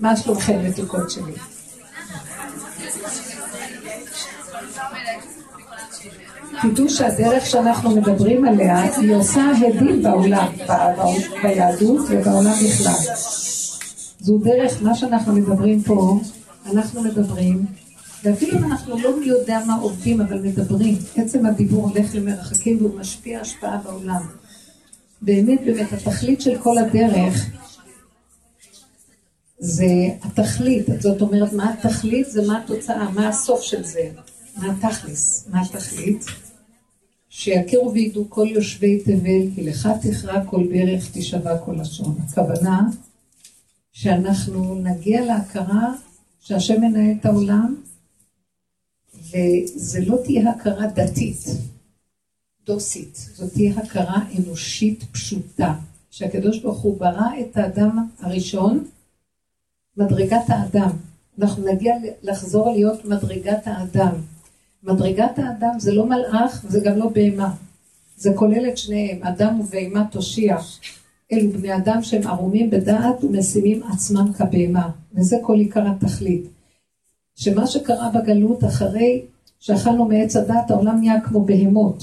מה שלומכם מתוקות שלי? תדעו שהדרך שאנחנו מדברים עליה, היא עושה הדים בעולם, ביהדות ובעולם בכלל. זו דרך, מה שאנחנו מדברים פה, אנחנו מדברים, ואפילו אם אנחנו לא מי יודע מה עובדים, אבל מדברים, עצם הדיבור הולך למרחקים והוא משפיע השפעה בעולם. באמת, באמת, התכלית של כל הדרך זה התכלית, זאת אומרת, מה התכלית זה מה התוצאה, מה הסוף של זה, מה התכלס, מה התכלית? שיכירו וידעו כל יושבי תבל, כי לך תכרע כל ברך, תשבע כל לשון. הכוונה שאנחנו נגיע להכרה שהשם מנהל את העולם, וזה לא תהיה הכרה דתית, דוסית, זאת תהיה הכרה אנושית פשוטה, שהקדוש ברוך הוא ברא את האדם הראשון, מדרגת האדם. אנחנו נגיע לחזור להיות מדרגת האדם. מדרגת האדם זה לא מלאך וזה גם לא בהמה. זה כולל את שניהם, אדם ובהמה תושיע. אלו בני אדם שהם ערומים בדעת ומשימים עצמם כבהמה. וזה כל עיקר התכלית. שמה שקרה בגלות אחרי שאכלנו מעץ הדת, העולם נהיה כמו בהמות.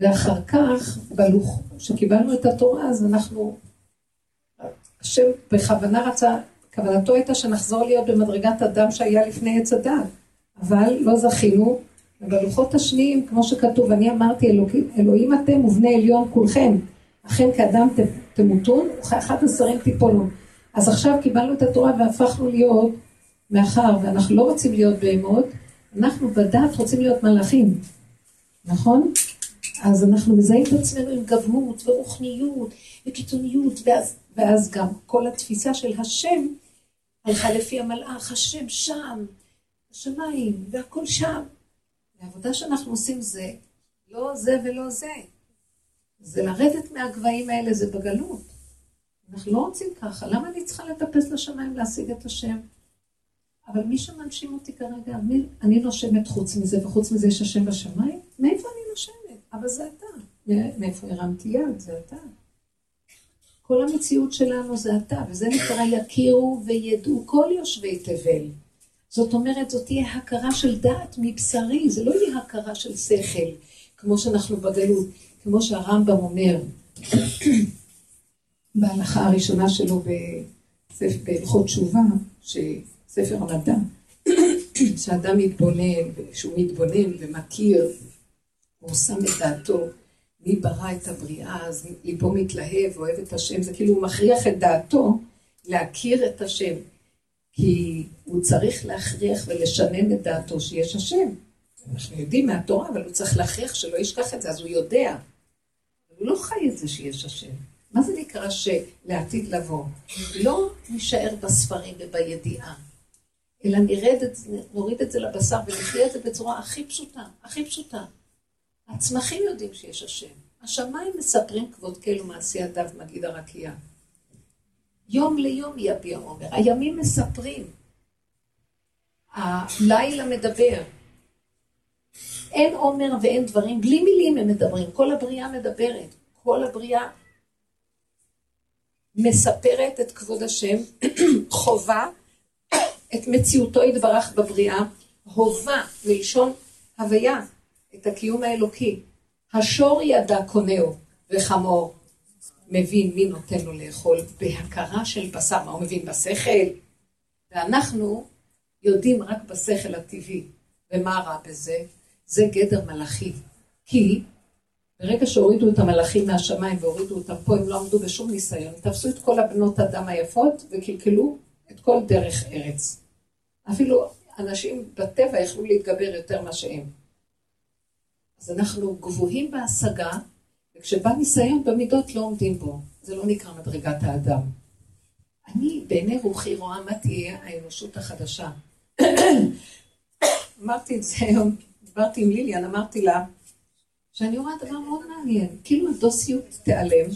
ואחר כך, בלוח, כשקיבלנו את התורה, אז אנחנו, השם בכוונה רצה, כוונתו הייתה שנחזור להיות במדרגת אדם שהיה לפני עץ הדת. אבל לא זכינו, ובלוחות השניים, כמו שכתוב, אני אמרתי, אלוהים, אלוהים אתם ובני עליון כולכם, אכן כאדם תמותון, וכאחד השרים תיפולון. אז עכשיו קיבלנו את התורה והפכנו להיות, מאחר ואנחנו לא רוצים להיות בהמות, אנחנו בדת רוצים להיות מלאכים, נכון? אז אנחנו מזהים את עצמנו עם גבהות ורוחניות וקיצוניות, ואז, ואז גם כל התפיסה של השם הלכה לפי המלאך, השם שם, השמיים, והכל שם. והעבודה שאנחנו עושים זה לא זה ולא זה. זה לרדת מהגבהים האלה, זה בגלות. אנחנו לא רוצים ככה, למה אני צריכה לטפס לשמיים להשיג את השם? אבל מי שמנשים אותי כרגע, מי, אני נושמת חוץ מזה, וחוץ מזה יש השם בשמיים? מאיפה אני נושמת? אבל זה אתה. מאיפה הרמתי יד? זה אתה. כל המציאות שלנו זה אתה, וזה נקרא יכירו וידעו כל יושבי תבל. זאת אומרת, זאת תהיה הכרה של דעת מבשרי, זה לא יהיה הכרה של שכל, כמו שאנחנו בגלות, כמו שהרמב"ם אומר בהלכה הראשונה שלו בהלכות תשובה, שספר המדע, שאדם מתבונן, שהוא מתבונן ומכיר, הוא שם את דעתו, מי ברא את הבריאה, אז ליבו מתלהב, אוהב את השם, זה כאילו הוא מכריח את דעתו להכיר את השם. כי הוא צריך להכריח ולשנן את דעתו שיש השם. אנחנו יודעים מהתורה, אבל הוא צריך להכריח שלא ישכח את זה, אז הוא יודע. הוא לא חי את זה שיש השם. מה זה נקרא שלעתיד לבוא? לא נישאר בספרים ובידיעה, אלא נרד את, נוריד את זה לבשר ונחיה את זה בצורה הכי פשוטה, הכי פשוטה. הצמחים יודעים שיש השם. השמיים מספרים כבוד כאילו מעשי הדב מגיד הרקיע. יום ליום יביע עומר. הימים מספרים. הלילה מדבר. אין עומר ואין דברים, בלי מילים הם מדברים. כל הבריאה מדברת. כל הבריאה מספרת את כבוד השם, חובה את מציאותו יתברך בבריאה, הובה, מלשון הוויה, את הקיום האלוקי. השור ידע קונהו וחמור, מבין מי נותן לו לאכול בהכרה של בשר, מה הוא מבין בשכל? ואנחנו יודעים רק בשכל הטבעי. ומה רע בזה? זה גדר מלאכי. כי ברגע שהורידו את המלאכים מהשמיים והורידו אותם פה, הם לא עמדו בשום ניסיון. תפסו את כל הבנות אדם היפות וקלקלו את כל דרך ארץ. אפילו אנשים בטבע יכלו להתגבר יותר מה שהם. אז אנחנו גבוהים בהשגה וכשבא ניסיון במידות לא עומדים בו, זה לא נקרא מדרגת האדם. אני בעיני רוחי רואה מה תהיה האנושות החדשה. אמרתי את זה היום, דיברתי עם ליליאן, אמרתי לה, שאני רואה דבר מאוד מעניין, כאילו הדוסיות תיעלם,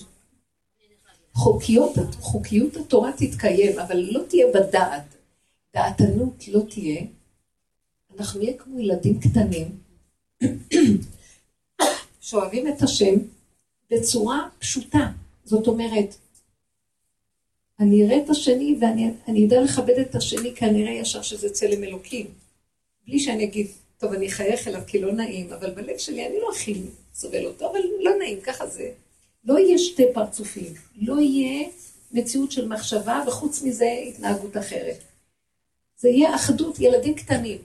חוקיות, חוקיות התורה תתקיים, אבל לא תהיה בדעת, דעתנות לא תהיה, אנחנו נהיה כמו ילדים קטנים, שאוהבים את השם, בצורה פשוטה. זאת אומרת, אני אראה את השני ואני אדע לכבד את השני כנראה ישר שזה צלם אלוקים. בלי שאני אגיד, טוב, אני אחייך אליו כי לא נעים, אבל בלב שלי אני לא הכי סובל אותו, אבל לא נעים, ככה זה. לא יהיה שתי פרצופים, לא יהיה מציאות של מחשבה, וחוץ מזה התנהגות אחרת. זה יהיה אחדות ילדים קטנים.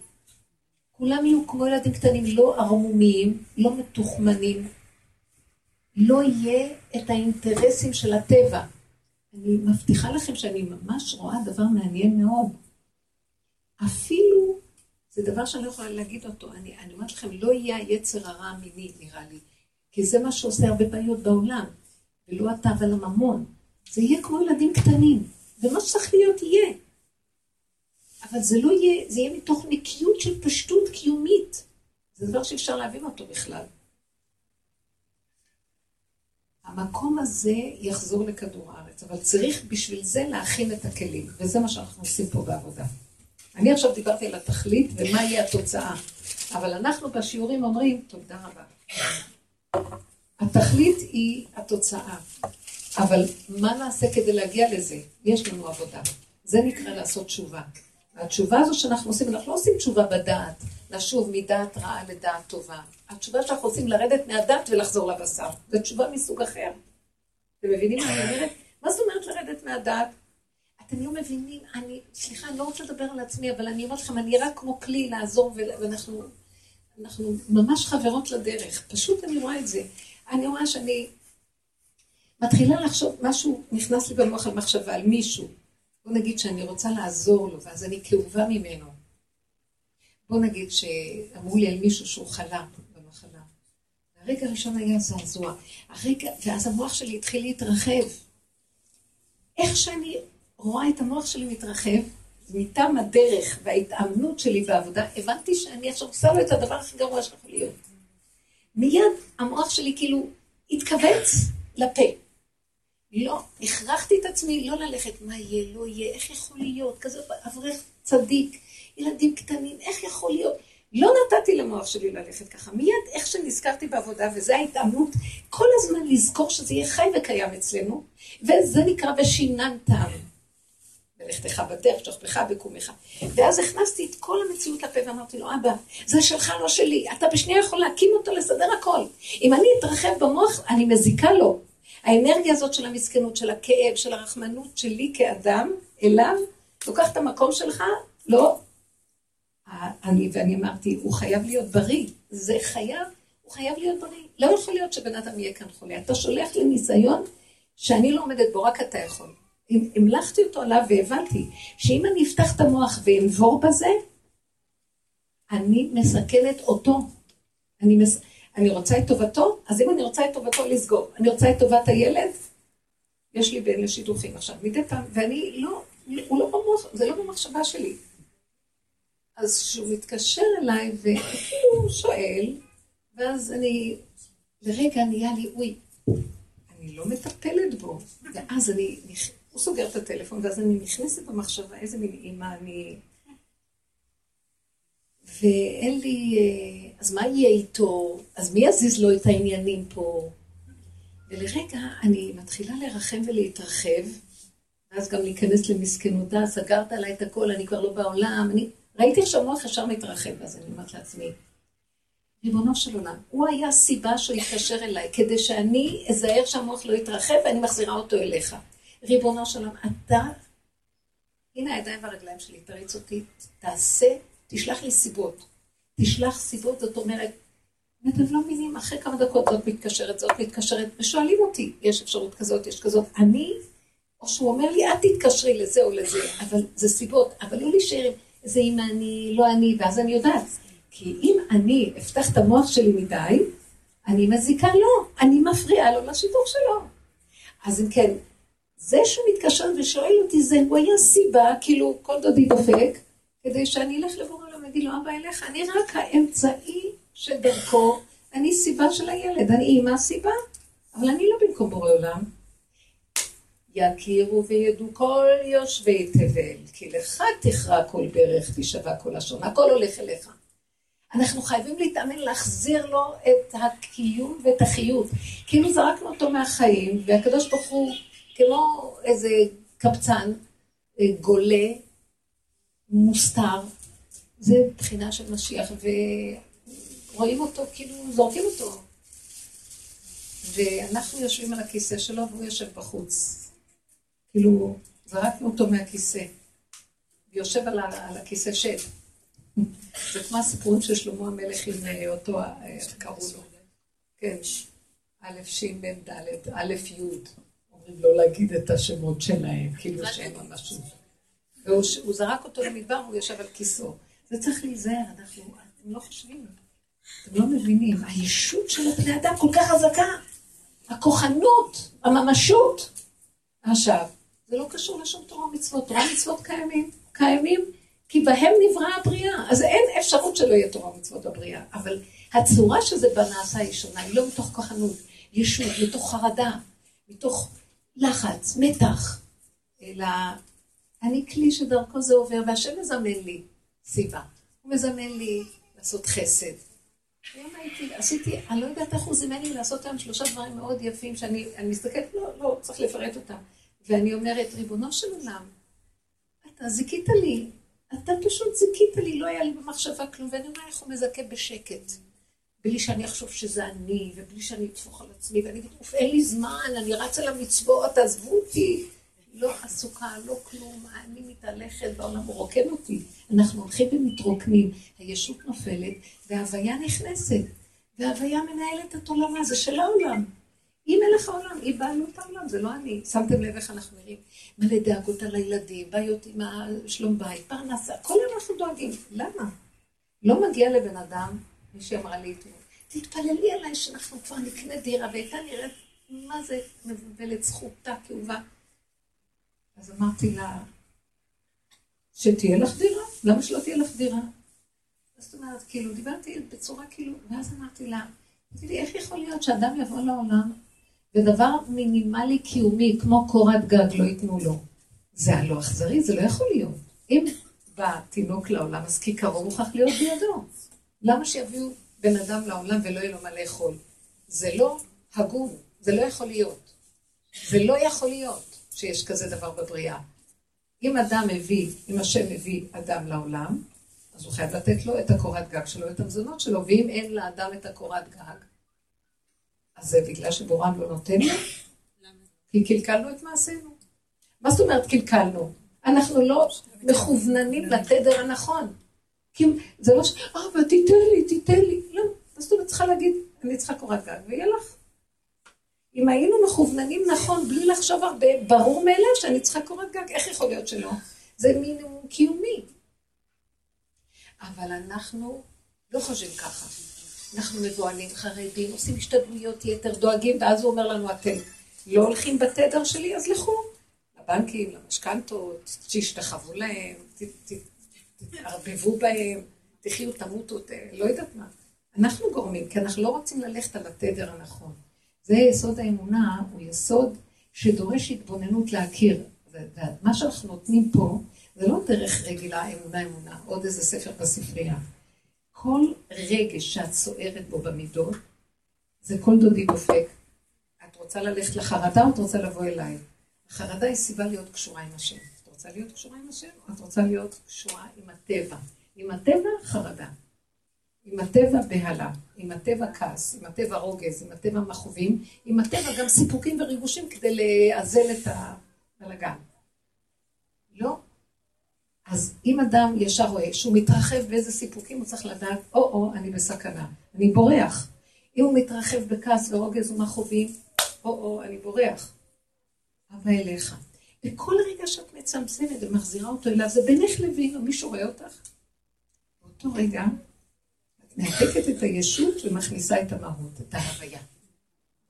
כולם יהיו כמו ילדים קטנים, לא ערמומיים, לא מתוחמנים. לא יהיה את האינטרסים של הטבע. אני מבטיחה לכם שאני ממש רואה דבר מעניין מאוד. אפילו, זה דבר שאני לא יכולה להגיד אותו, אני, אני אומרת לכם, לא יהיה היצר הרע המיני, נראה לי. כי זה מה שעושה הרבה בעיות בעולם, ולא אתה אבל הממון. זה יהיה כמו ילדים קטנים, ומה שצריך להיות יהיה. אבל זה לא יהיה, זה יהיה מתוך נקיות של פשטות קיומית. זה דבר שאפשר להבין אותו בכלל. המקום הזה יחזור לכדור הארץ, אבל צריך בשביל זה להכין את הכלים, וזה מה שאנחנו עושים פה בעבודה. אני עכשיו דיברתי על התכלית ומה יהיה התוצאה, אבל אנחנו בשיעורים אומרים, תודה רבה. התכלית היא התוצאה, אבל מה נעשה כדי להגיע לזה? יש לנו עבודה. זה נקרא לעשות תשובה. התשובה הזו שאנחנו עושים, אנחנו לא עושים תשובה בדעת, לשוב מדעת רעה לדעת טובה. התשובה שאנחנו עושים לרדת מהדעת ולחזור לבשר. זו תשובה מסוג אחר. אתם מבינים מה אני אומרת? מה זאת אומרת לרדת מהדעת? אתם לא מבינים, אני, סליחה, אני לא רוצה לדבר על עצמי, אבל אני אומרת לכם, אני רק כמו כלי לעזור, ואנחנו אנחנו ממש חברות לדרך. פשוט אני רואה את זה. אני רואה שאני מתחילה לחשוב, משהו נכנס לי במוח על מחשבה, על מישהו. בוא נגיד שאני רוצה לעזור לו, ואז אני כאובה ממנו. בוא נגיד שאמרו לי על מישהו שהוא חלה במחלה. הרגע הראשון היה זעזוע. הרגע, ואז המוח שלי התחיל להתרחב. איך שאני רואה את המוח שלי מתרחב, מטעם הדרך וההתאמנות שלי בעבודה, הבנתי שאני עכשיו עושה לו את הדבר הכי גרוע שיכול להיות. מיד המוח שלי כאילו התכווץ לפה. לא, הכרחתי את עצמי לא ללכת, מה יהיה, לא יהיה, איך יכול להיות, כזה אברך צדיק, ילדים קטנים, איך יכול להיות? לא נתתי למוח שלי ללכת ככה. מיד איך שנזכרתי בעבודה, וזו ההתאמנות, כל הזמן לזכור שזה יהיה חי וקיים אצלנו, וזה נקרא ושיננתם. בלכתך בדרך, שוכבך בקומך. ואז הכנסתי את כל המציאות לפה ואמרתי לו, אבא, זה שלך, לא שלי. אתה בשנייה יכול להקים אותו, לסדר הכל. אם אני אתרחב במוח, אני מזיקה לו. האנרגיה הזאת של המסכנות, של הכאב, של הרחמנות שלי כאדם, אליו, לוקח את המקום שלך, לא. אני, ואני אמרתי, הוא חייב להיות בריא. זה חייב, הוא חייב להיות בריא. לא יכול להיות שבן אדם יהיה כאן חולה. אתה שולח לי ניסיון שאני לא עומדת בו, רק אתה יכול. המלכתי אותו עליו והבנתי שאם אני אפתח את המוח ואנבור בזה, אני מסכנת אותו. אני, מס... אני רוצה את טובתו, אז אם אני רוצה את טובתו, לסגור. אני רוצה את טובת הילד, יש לי בין לשידוכים עכשיו, מדי פעם, ואני לא, הוא לא במוח, זה לא במחשבה שלי. אז כשהוא מתקשר אליי וכאילו שואל, ואז אני, לרגע נהיה לי, אוי, אני לא מטפלת בו. ואז אני, הוא סוגר את הטלפון, ואז אני נכנסת במחשבה, איזה מין אימא אני... ואין לי... אה, אז מה יהיה איתו? אז מי יזיז לו את העניינים פה? ולרגע אני מתחילה לרחם ולהתרחב, ואז גם להיכנס למסכנותה, סגרת עליי את הכל, אני כבר לא בעולם, אני... ראיתי איך שהמוח ישר מתרחב, אז אני אומרת לעצמי, ריבונו של עולם, הוא היה סיבה שהוא יתקשר אליי, כדי שאני אזהר שהמוח לא יתרחב ואני מחזירה אותו אליך. ריבונו של עולם, אתה, הנה הידיים והרגליים שלי, תריץ אותי, תעשה, תשלח לי סיבות. תשלח סיבות, זאת אומרת, ואתם לא מבינים, אחרי כמה דקות זאת מתקשרת, זאת מתקשרת, ושואלים אותי, יש אפשרות כזאת, יש כזאת. אני, או שהוא אומר לי, אל תתקשרי לזה או לזה, אבל זה סיבות, אבל לא להישאר עם זה אם אני, לא אני, ואז אני יודעת. כי אם אני אפתח את המוח שלי מדי, אני מזיקה לו, אני מפריעה לו לשידור שלו. אז אם כן, זה שהוא מתקשר ושואל אותי, זה, הוא היה סיבה, כאילו, כל דודי דופק, כדי שאני אלך לבורא עולם, אגיד לו, אבא אליך, אני רק האמצעי שדרכו, אני סיבה של הילד, אני אימא סיבה, אבל אני לא במקום בורא עולם. יכירו וידעו כל יושבי תבל, כי לך תכרע כל דרך, תשבע כל לשון, הכל הולך אליך. אנחנו חייבים להתאמן להחזיר לו את הקיום ואת החיות. כאילו זרקנו אותו מהחיים, והקדוש ברוך הוא כמו איזה קבצן, אה, גולה, מוסתר. זה בחינה של משיח, ורואים אותו, כאילו, זורקים אותו. ואנחנו יושבים על הכיסא שלו והוא יושב בחוץ. כאילו, זרקנו אותו מהכיסא. ויושב על, על הכיסא של. זה כמו הסיפורים של שלמה המלך עם אה, אותו, אה, קראו לו. כן, א', ש', מ', ד', א', י'. אומרים לא להגיד את השמות שלהם, כאילו שהם ממש... והוא זרק אותו למדבר, הוא יושב על כיסאו. זה צריך להיזהר, אנחנו, אתם לא חושבים, אתם לא מבינים. הישות של הבני אדם כל כך חזקה. הכוחנות, הממשות. עכשיו, זה לא קשור לשום תורה ומצוות. תורה ומצוות קיימים, קיימים כי בהם נבראה הבריאה. אז אין אפשרות שלא יהיה תורה ומצוות בבריאה. אבל הצורה שזה בנעשה היא שונה, היא לא מתוך כוחנות, ישות, מתוך חרדה, מתוך לחץ, מתח, אלא אני כלי שדרכו זה עובר, והשם מזמן לי סיבה. הוא מזמן לי לעשות חסד. היום הייתי, עשיתי, אני לא יודעת איך הוא זימן לי לעשות היום שלושה דברים מאוד יפים, שאני מסתכלת, לא, לא, צריך לפרט אותם. ואני אומרת, ריבונו של עולם, אתה זיכית לי, אתה פשוט זיכית לי, לא היה לי במחשבה כלום, ואני אומרת איך הוא מזכה בשקט. בלי שאני אחשוב שזה אני, ובלי שאני אטפוך על עצמי, ואני אגיד, אין לי זמן, אני רצה למצוות, עזבו אותי. לא עסוקה, לא כלום, אני מתהלכת והעולם הוא רוקן אותי. אנחנו הולכים ומתרוקנים, הישות נופלת, וההוויה נכנסת, וההוויה מנהלת את עולמה, זה של העולם. היא מלך העולם, היא בעלות העולם, זה לא אני. שמתם לב איך אנחנו נראים? מלא דאגות על הילדים, בעיות עם שלום בית, פרנסה, כל אנחנו דואגים. למה? לא מגיע לבן אדם, מישהי אמרה לי אתמול, תתפללי עליי שאנחנו כבר נקנה דירה, והייתה נראית, מה זה מבלבלת זכותה כאובה. אז אמרתי לה, שתהיה לך דירה, למה שלא תהיה לך דירה? זאת אומרת, כאילו, דיברתי בצורה כאילו, ואז אמרתי לה, תגידי, איך יכול להיות שאדם יבוא לעולם ודבר מינימלי קיומי, כמו קורת גג, לא ייתנו לו? זה הלא אכזרי, זה לא יכול להיות. אם בא תינוק לעולם, אז כיכרו מוכרח להיות בידו. למה שיביאו בן אדם לעולם ולא יהיה לו מה לאכול? זה לא הגון, זה לא יכול להיות. זה לא יכול להיות. שיש כזה דבר בבריאה. אם אדם מביא, אם השם מביא אדם לעולם, אז הוא חייב לתת לו את הקורת גג שלו, את המזונות שלו, ואם אין לאדם את הקורת גג, אז זה בגלל שבורם לא נותן לו? כי קלקלנו את מעשינו. מה זאת אומרת קלקלנו? אנחנו לא מכווננים לתדר הנכון. כי זה לא ש... אה, ותיתן לי, תיתן לי. לא, זאת אומרת, צריכה להגיד, אני צריכה קורת גג, ויהיה לך. אם היינו מכווננים נכון, בלי לחשוב הרבה, ברור מאליו שאני צריכה קורת גג, איך יכול להיות שלא? זה מינימום קיומי. אבל אנחנו לא חושבים ככה. אנחנו מבוהלים, חרדים, עושים השתדלויות יתר, דואגים, ואז הוא אומר לנו, אתם לא הולכים בתדר שלי, אז לכו. לבנקים, למשכנתות, שישתחוו להם, תתערבבו בהם, תחיו, תמותו, לא יודעת מה. אנחנו גורמים, כי אנחנו לא רוצים ללכת על התדר הנכון. זה יסוד האמונה, הוא יסוד שדורש התבוננות להכיר. ומה שאנחנו נותנים פה, זה לא דרך רגילה אמונה אמונה, עוד איזה ספר בספרייה. כל רגש שאת סוערת בו במידות, זה כל דודי דופק. את רוצה ללכת לחרדה או את רוצה לבוא אליי? החרדה היא סיבה להיות קשורה עם השם. את רוצה להיות קשורה עם השם או את רוצה להיות קשורה עם הטבע? עם הטבע, חרדה. עם הטבע בהלה, עם הטבע כעס, עם הטבע רוגז, עם הטבע מכאובים, עם הטבע גם סיפוקים וריגושים כדי לאזן את הבלגן. לא. אז אם אדם ישר רואה שהוא מתרחב באיזה סיפוקים, הוא צריך לדעת, או-או, אני בסכנה, אני בורח. אם הוא מתרחב בכעס ורוגז ומכאובים, או-או, אני בורח. אבא אליך. וכל רגע שאת מצמצמת ומחזירה אותו אליו, זה בינך לבין, או מישהו רואה אותך? באותו רגע, מהפקת את הישות ומכניסה את המהות, את ההוויה.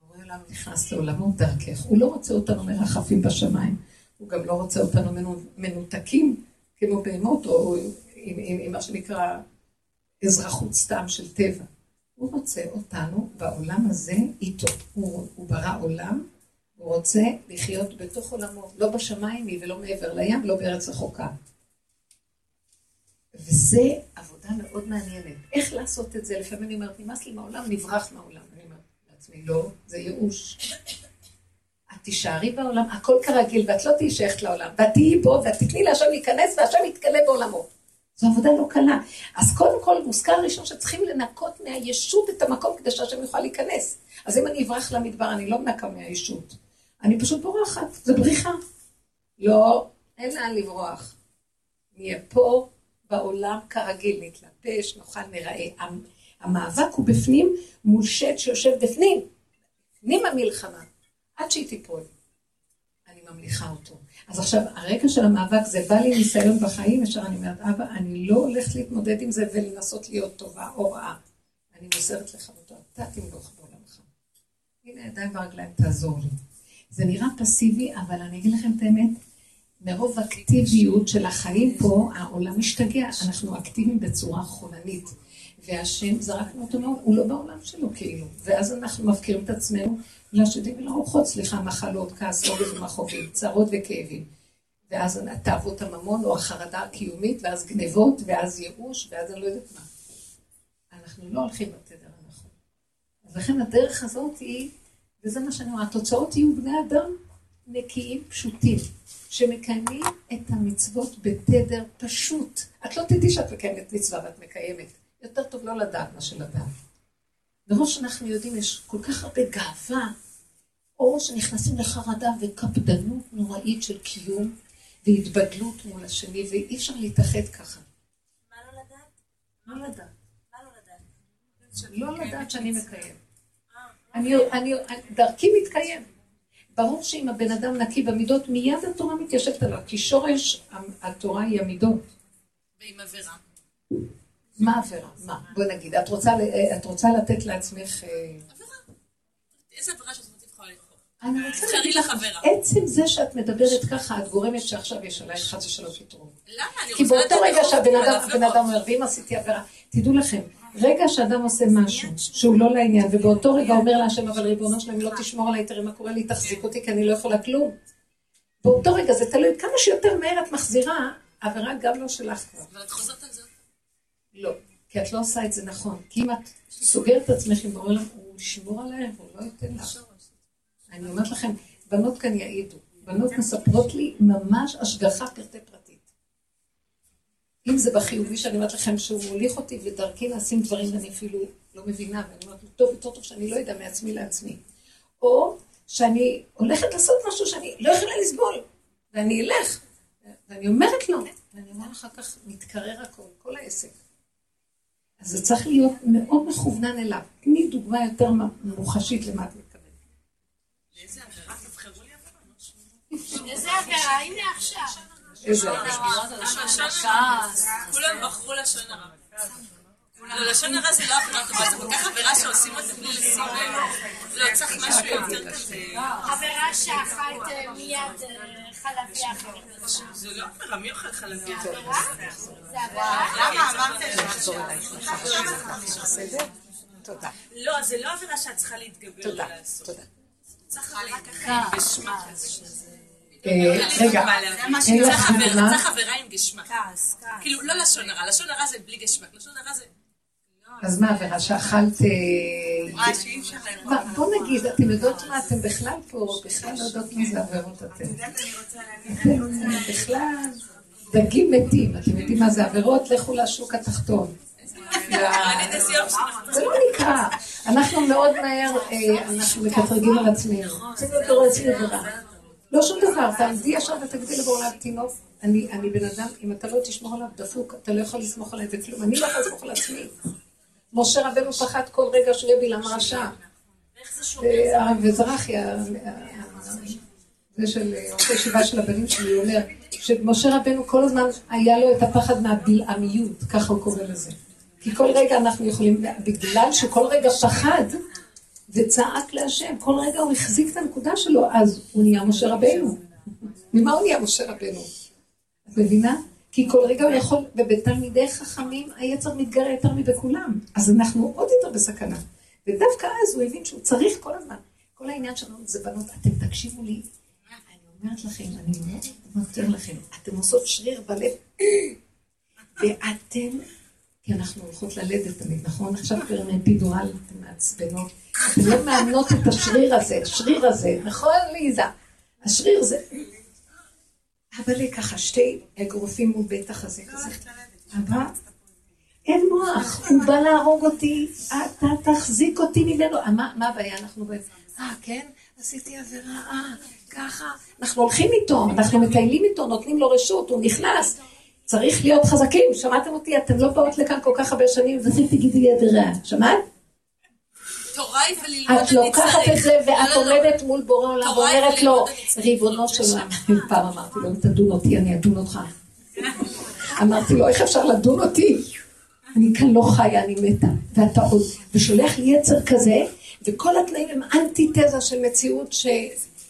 בורא עולם נכנס לעולמו דרכך. הוא לא רוצה אותנו מרחפים בשמיים, הוא גם לא רוצה אותנו מנותקים כמו בהמות, או עם, עם, עם מה שנקרא אזרחות סתם של טבע. הוא רוצה אותנו בעולם הזה איתו. הוא, הוא ברא עולם, הוא רוצה לחיות בתוך עולמו, לא בשמיים ולא מעבר לים, לא בארץ רחוקה. וזה עבודה מאוד מעניינת. איך לעשות את זה? לפעמים אני אומרת, נמאס לי מהעולם, נברח מהעולם. אני אומרת לעצמי, לא, זה ייאוש. את תישארי בעולם, הכל כרגיל, ואת לא תהיי שייכת לעולם, ואת תהיי בו, ואת תתני להשם להיכנס, והשם יתגלה בעולמו. זו עבודה לא קלה. אז קודם כל, מוזכר ראשון שצריכים לנקות מהישות את המקום כדי שהשם יוכל להיכנס. אז אם אני אברח למדבר, אני לא מנקה מהישות. אני פשוט בורחת, זה בריחה. לא, אין לאן לברוח. נהיה פה בעולם כרגיל, נתלבש, נאכל, נראה. המאבק הוא בפנים מול שד שיושב בפנים. בפנים המלחמה. עד שהיא תיפול. אני ממליכה אותו. אז עכשיו, הרקע של המאבק זה בא לי ניסיון בחיים, ישר אני אומרת, אבא, אני לא הולכת להתמודד עם זה ולנסות להיות טובה או רעה. אני מוסרת לך אותו, אתה תמלוך בעולמך. הנה הידיים והרגליים, תעזור לי. זה נראה פסיבי, אבל אני אגיד לכם את האמת, מרוב אקטיביות של החיים פה, העולם משתגע, אנחנו אקטיביים בצורה חולנית. והשם זרקנו אותו מאוד, הוא לא בעולם שלו כאילו. ואז אנחנו מפקירים את עצמנו לשדים ולרוחות, סליחה, מחלות, כעס, רוגז ומחובים, צרות וכאבים. ואז תאוות הממון או החרדה הקיומית, ואז גנבות, ואז ייאוש, ואז אני לא יודעת מה. אנחנו לא הולכים בתדר הנכון. אז לכן הדרך הזאת היא, וזה מה שאני אומרת, התוצאות יהיו בני אדם נקיים, פשוטים, שמקיימים את המצוות בתדר פשוט. את לא תדעי שאת מקיימת מצווה ואת מקיימת. יותר טוב לא לדעת מה שלדעת. מרוב שאנחנו יודעים, יש כל כך הרבה גאווה, או שנכנסים לחרדה וקפדנות נוראית של קיום והתבדלות מול השני, ואי אפשר להתאחד ככה. מה לא לדעת? לא לדעת. מה לא לדעת? לא לדעת שאני מקיים. אני, אני, דרכי מתקיים. ברור שאם הבן אדם נקי במידות, מיד התורה מתיישבת עליו, כי שורש התורה היא המידות. ועם עבירה. מה עבירה? מה? בואי נגיד, את רוצה, את רוצה לתת לעצמך... עבירה. איזה עבירה שאת יכולה לבחור? אני רוצה להגיד לך לך, עבירה. עצם זה שאת מדברת ככה, את גורמת שעכשיו יש עלייך חס ושלוש יתרון. למה? אני כי רוצה באותו לדעת רגע איך שהבן עובדים על אדם, הבן עבירות. אדם אומר, ואם עשיתי עבירה, תדעו לכם, רגע שאדם עושה משהו שהוא לא לעניין, ובאותו רגע אומר להשם, אבל ריבונו שלם, לא תשמור עליי, תראה מה קורה לי, תחזיק אותי, כי אני לא יכולה כלום. באותו רגע זה תלוי, כמה שיותר מהר את מחזירה, עבירה גם לא שלך כבר. אבל את חוזרת על זה. לא, כי את לא עושה את זה נכון. כי אם את סוגרת את עצמך עם בורא עולם, הוא ישמור עליהם, הוא לא ייתן לך. אני אומרת לכם, בנות כאן יעידו. בנות מספרות לי ממש השגחה פרטי פרטית. אם זה בחיובי שאני אומרת לכם שהוא מוליך אותי ודרכי נעשים דברים ואני אפילו לא מבינה, ואני אומרת לו, טוב, יותר טוב שאני לא אדע מעצמי לעצמי. או שאני הולכת לעשות משהו שאני לא יכולה לסבול, ואני אלך, ואני אומרת לו, ואני אומרת אחר כך, מתקרר הכל, כל העסק. אז זה צריך להיות מאוד מכוונן אליו. תני דוגמה יותר מוחשית למה את מתכוונת. איזה עבירה? תבחרו לי עבירה. איזה עבירה? הנה עכשיו. איזה לשון הרע. כולם בחרו לשון הרע. לא, לשון הרע זה לא עבירה טובה, זה כל כך עבירה שעושים אותה בלי לשים לב. לא, צריך משהו יותר כזה. עבירה שאכלת אה, מיד אה, חלבי אחר. זה לא עבירה, מי אוכל חלבי? זה עבירה? למה אמרת בסדר? תודה. לא, זה לא עבירה שאת צריכה להתגבר תודה. ולעשות. תודה. צריך עבירה ככה עם גשמה כזה. אה, רגע, אין לך עבירה- דוגמה? צריך עבירה עם גשמה. כעס, כעס. כאילו, לא לשון הרע, לשון הרע זה בלי גשמה. לשון הרע זה... אז מה העבירה שאכלת... אה. מה, בוא נגיד, אתם יודעות מה, אתם בכלל פה, בכלל לא יודעות מה זה עבירות אתם. אתם בכלל דגים מתים, אתם יודעים מה זה עבירות? לכו לשוק התחתון. זה לא נקרא. אנחנו מאוד מהר, אה, אנחנו מקטרגים על עצמנו. צריכים להיות לא רוצים עבירה. לא שום דבר, תעמדי ישר ותגידי לבעולם תינוק, אני אני בן אדם, אם אתה לא תשמור עליו דפוק, אתה לא יכול לסמוך עליי וכלום. אני לא יכולה לסמוך על עצמי. משה רבנו פחד כל רגע שהוא יהיה בלעם רשע. אה, הרב זרחי, ה- ה- זה של אה, ראש הישיבה של הבנים שלי, הוא אומר שמשה רבנו כל הזמן היה לו את הפחד מהבלעמיות, ככה הוא קורא לזה. כי כל רגע אנחנו יכולים, בגלל שכל רגע פחד וצעק להשם, כל רגע הוא החזיק את הנקודה שלו, אז הוא נהיה משה רבנו. ממה הוא נהיה משה רבנו? את מבינה? כי כל רגע הוא יכול, ובתלמידי חכמים היצר מתגרה יותר מבכולם. אז אנחנו עוד יותר בסכנה. ודווקא אז הוא הבין שהוא צריך כל הזמן. כל העניין שלנו זה בנות, אתם תקשיבו לי, אני אומרת לכם, אני מבטיח לכם, אתם עושות שריר בלב, ואתם כי אנחנו הולכות ללדת תמיד, נכון? עכשיו כבר הם אפידורל, אתן מעצבנות. אתן לא מאמנות את השריר הזה, השריר הזה, נכון ליזה? השריר זה... אבל ככה, שתי אגרופים מול בית החזה כזה. אבל אין מוח, הוא בא להרוג אותי, אתה תחזיק אותי ממנו. מה הבעיה? אנחנו באים, אה, כן? עשיתי עבירה, אה, ככה. אנחנו הולכים איתו, אנחנו מטיילים איתו, נותנים לו רשות, הוא נכנס. צריך להיות חזקים, שמעתם אותי? אתם לא באות לכאן כל כך הרבה שנים, וזי תגידי יד רע, שמעת? תורה היא וללמוד את לוקחת את זה ואת עומדת מול בורא עולם ואומרת לו, ריבונו של עולם, פעם אמרתי לו, אם תדון אותי, אני אדון אותך. אמרתי לו, איך אפשר לדון אותי? אני כאן לא חיה, אני מתה. ואתה עוד, ושולח לי יצר כזה, וכל התנאים הם אנטיתזה של מציאות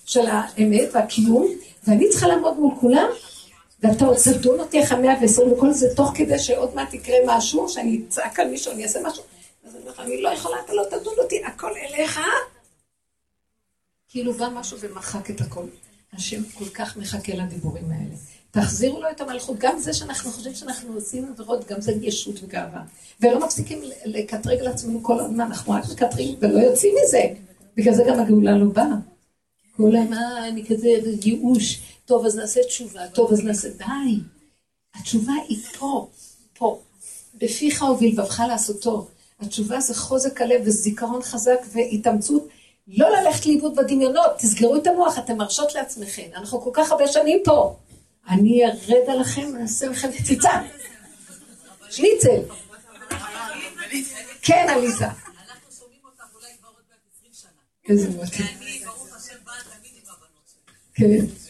של האמת והקיום, ואני צריכה לעמוד מול כולם, ואתה עוד אותי אחרי מאה ועשרים, וכל זה תוך כדי שעוד מעט יקרה משהו, שאני אצעק על מישהו, אני אעשה משהו. אז אני אומר אני לא יכולה, אתה לא תדון אותי, הכל אליך. כאילו בא משהו ומחק את הכל. השם כל כך מחכה לדיבורים האלה. תחזירו לו את המלכות. גם זה שאנחנו חושבים שאנחנו עושים עבירות, גם זה ישות וגאווה. ולא מפסיקים לקטרג לעצמנו כל הזמן, אנחנו רק מקטרים ולא יוצאים מזה. בגלל זה גם הגאולה לא באה. כל הזמן, אה, אני כזה ייאוש, טוב אז נעשה תשובה, טוב אז נעשה, די. התשובה היא פה, פה. בפיך ובלבבך לעשותו. התשובה זה חוזק הלב וזיכרון חזק והתאמצות. לא ללכת לאיבוד בדמיונות, תסגרו את המוח, אתם מרשות לעצמכם. אנחנו כל כך הרבה שנים פה. אני ארד עליכם ואעשה לכם קציצה. שניצל. כן, עליזה. איזה מתאים. Good.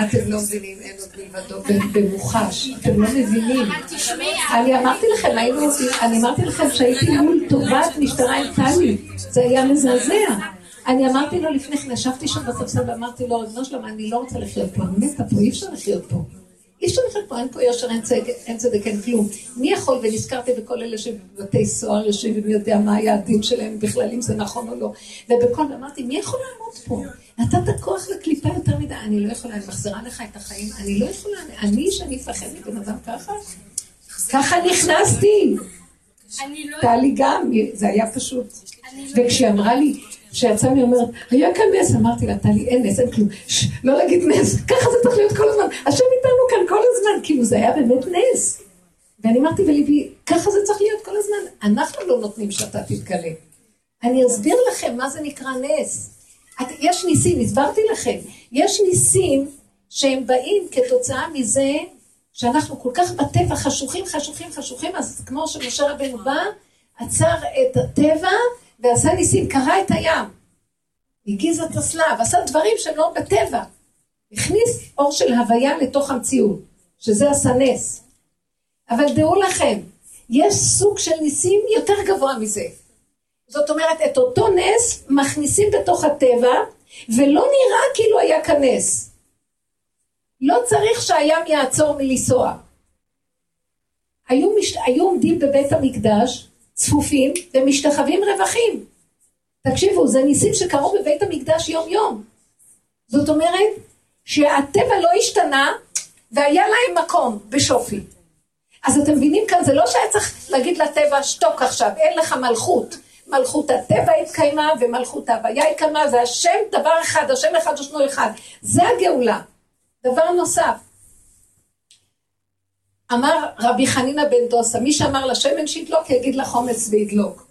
אתם לא מבינים, אין עוד מלבדו במוחש, אתם לא מבינים. אני אמרתי לכם, היינו, אני אמרתי לכם שהייתי מול טובת משטרה עם טלי, זה היה מזעזע. אני אמרתי לו לפני כן, ישבתי שם בספסל ואמרתי לו, ריבונו שלמה, אני לא רוצה לחיות פה, אני מתה פה, אי אפשר לחיות פה. אי אפשר לחיות פה, אין פה יושר, אין צדק, אין כלום. מי יכול, ונזכרתי בכל אלה שבבתי סוהר יושבים ומי יודע מה היה הדין שלהם בכלל, אם זה נכון או לא. ובכל, אמרתי, מי יכול לעמוד פה? נתת כוח לקליפה יותר מדי, אני לא יכולה, אני מחזירה לך את החיים, אני לא יכולה, אני שאני אפחד מבן אדם ככה? ככה נכנסתי. לא- טלי גם, זה היה פשוט. לא- וכשהיא אמרה לי, כשיצא לי אומרת, היה כאן נס, אמרתי לה, טלי, אין נס, אין כלום, לא להגיד נס, ככה זה צריך להיות כל הזמן, השם איתנו כאן כל הזמן, כאילו זה היה באמת נס. ואני אמרתי בליבי, ככה זה צריך להיות כל הזמן, אנחנו לא נותנים שאתה תתגלה. אני אסביר לכם מה זה נקרא נס. את, יש ניסים, הסברתי לכם, יש ניסים שהם באים כתוצאה מזה שאנחנו כל כך בטבע חשוכים, חשוכים, חשוכים, אז כמו שמשה רבנו בא, עצר את הטבע ועשה ניסים, קרע את הים, הגיז את הסלב, עשה דברים שהם לא בטבע, הכניס אור של הוויה לתוך המציאות, שזה עשה נס. אבל דעו לכם, יש סוג של ניסים יותר גבוה מזה. זאת אומרת, את אותו נס מכניסים בתוך הטבע, ולא נראה כאילו היה כאן נס. לא צריך שהים יעצור מלנסוע. היו, מש... היו עומדים בבית המקדש, צפופים ומשתחווים רווחים. תקשיבו, זה ניסים שקרו בבית המקדש יום יום. זאת אומרת שהטבע לא השתנה והיה להם מקום בשופי. אז אתם מבינים כאן, זה לא שהיה צריך להגיד לטבע, שתוק עכשיו, אין לך מלכות. מלכות הטבע התקיימה ומלכות ההוויה התקיימה, זה השם דבר אחד, השם אחד ושמו אחד. זה הגאולה. דבר נוסף, אמר רבי חנינא בן דוסה, מי שאמר לשמן שידלוק יגיד לחומץ וידלוק.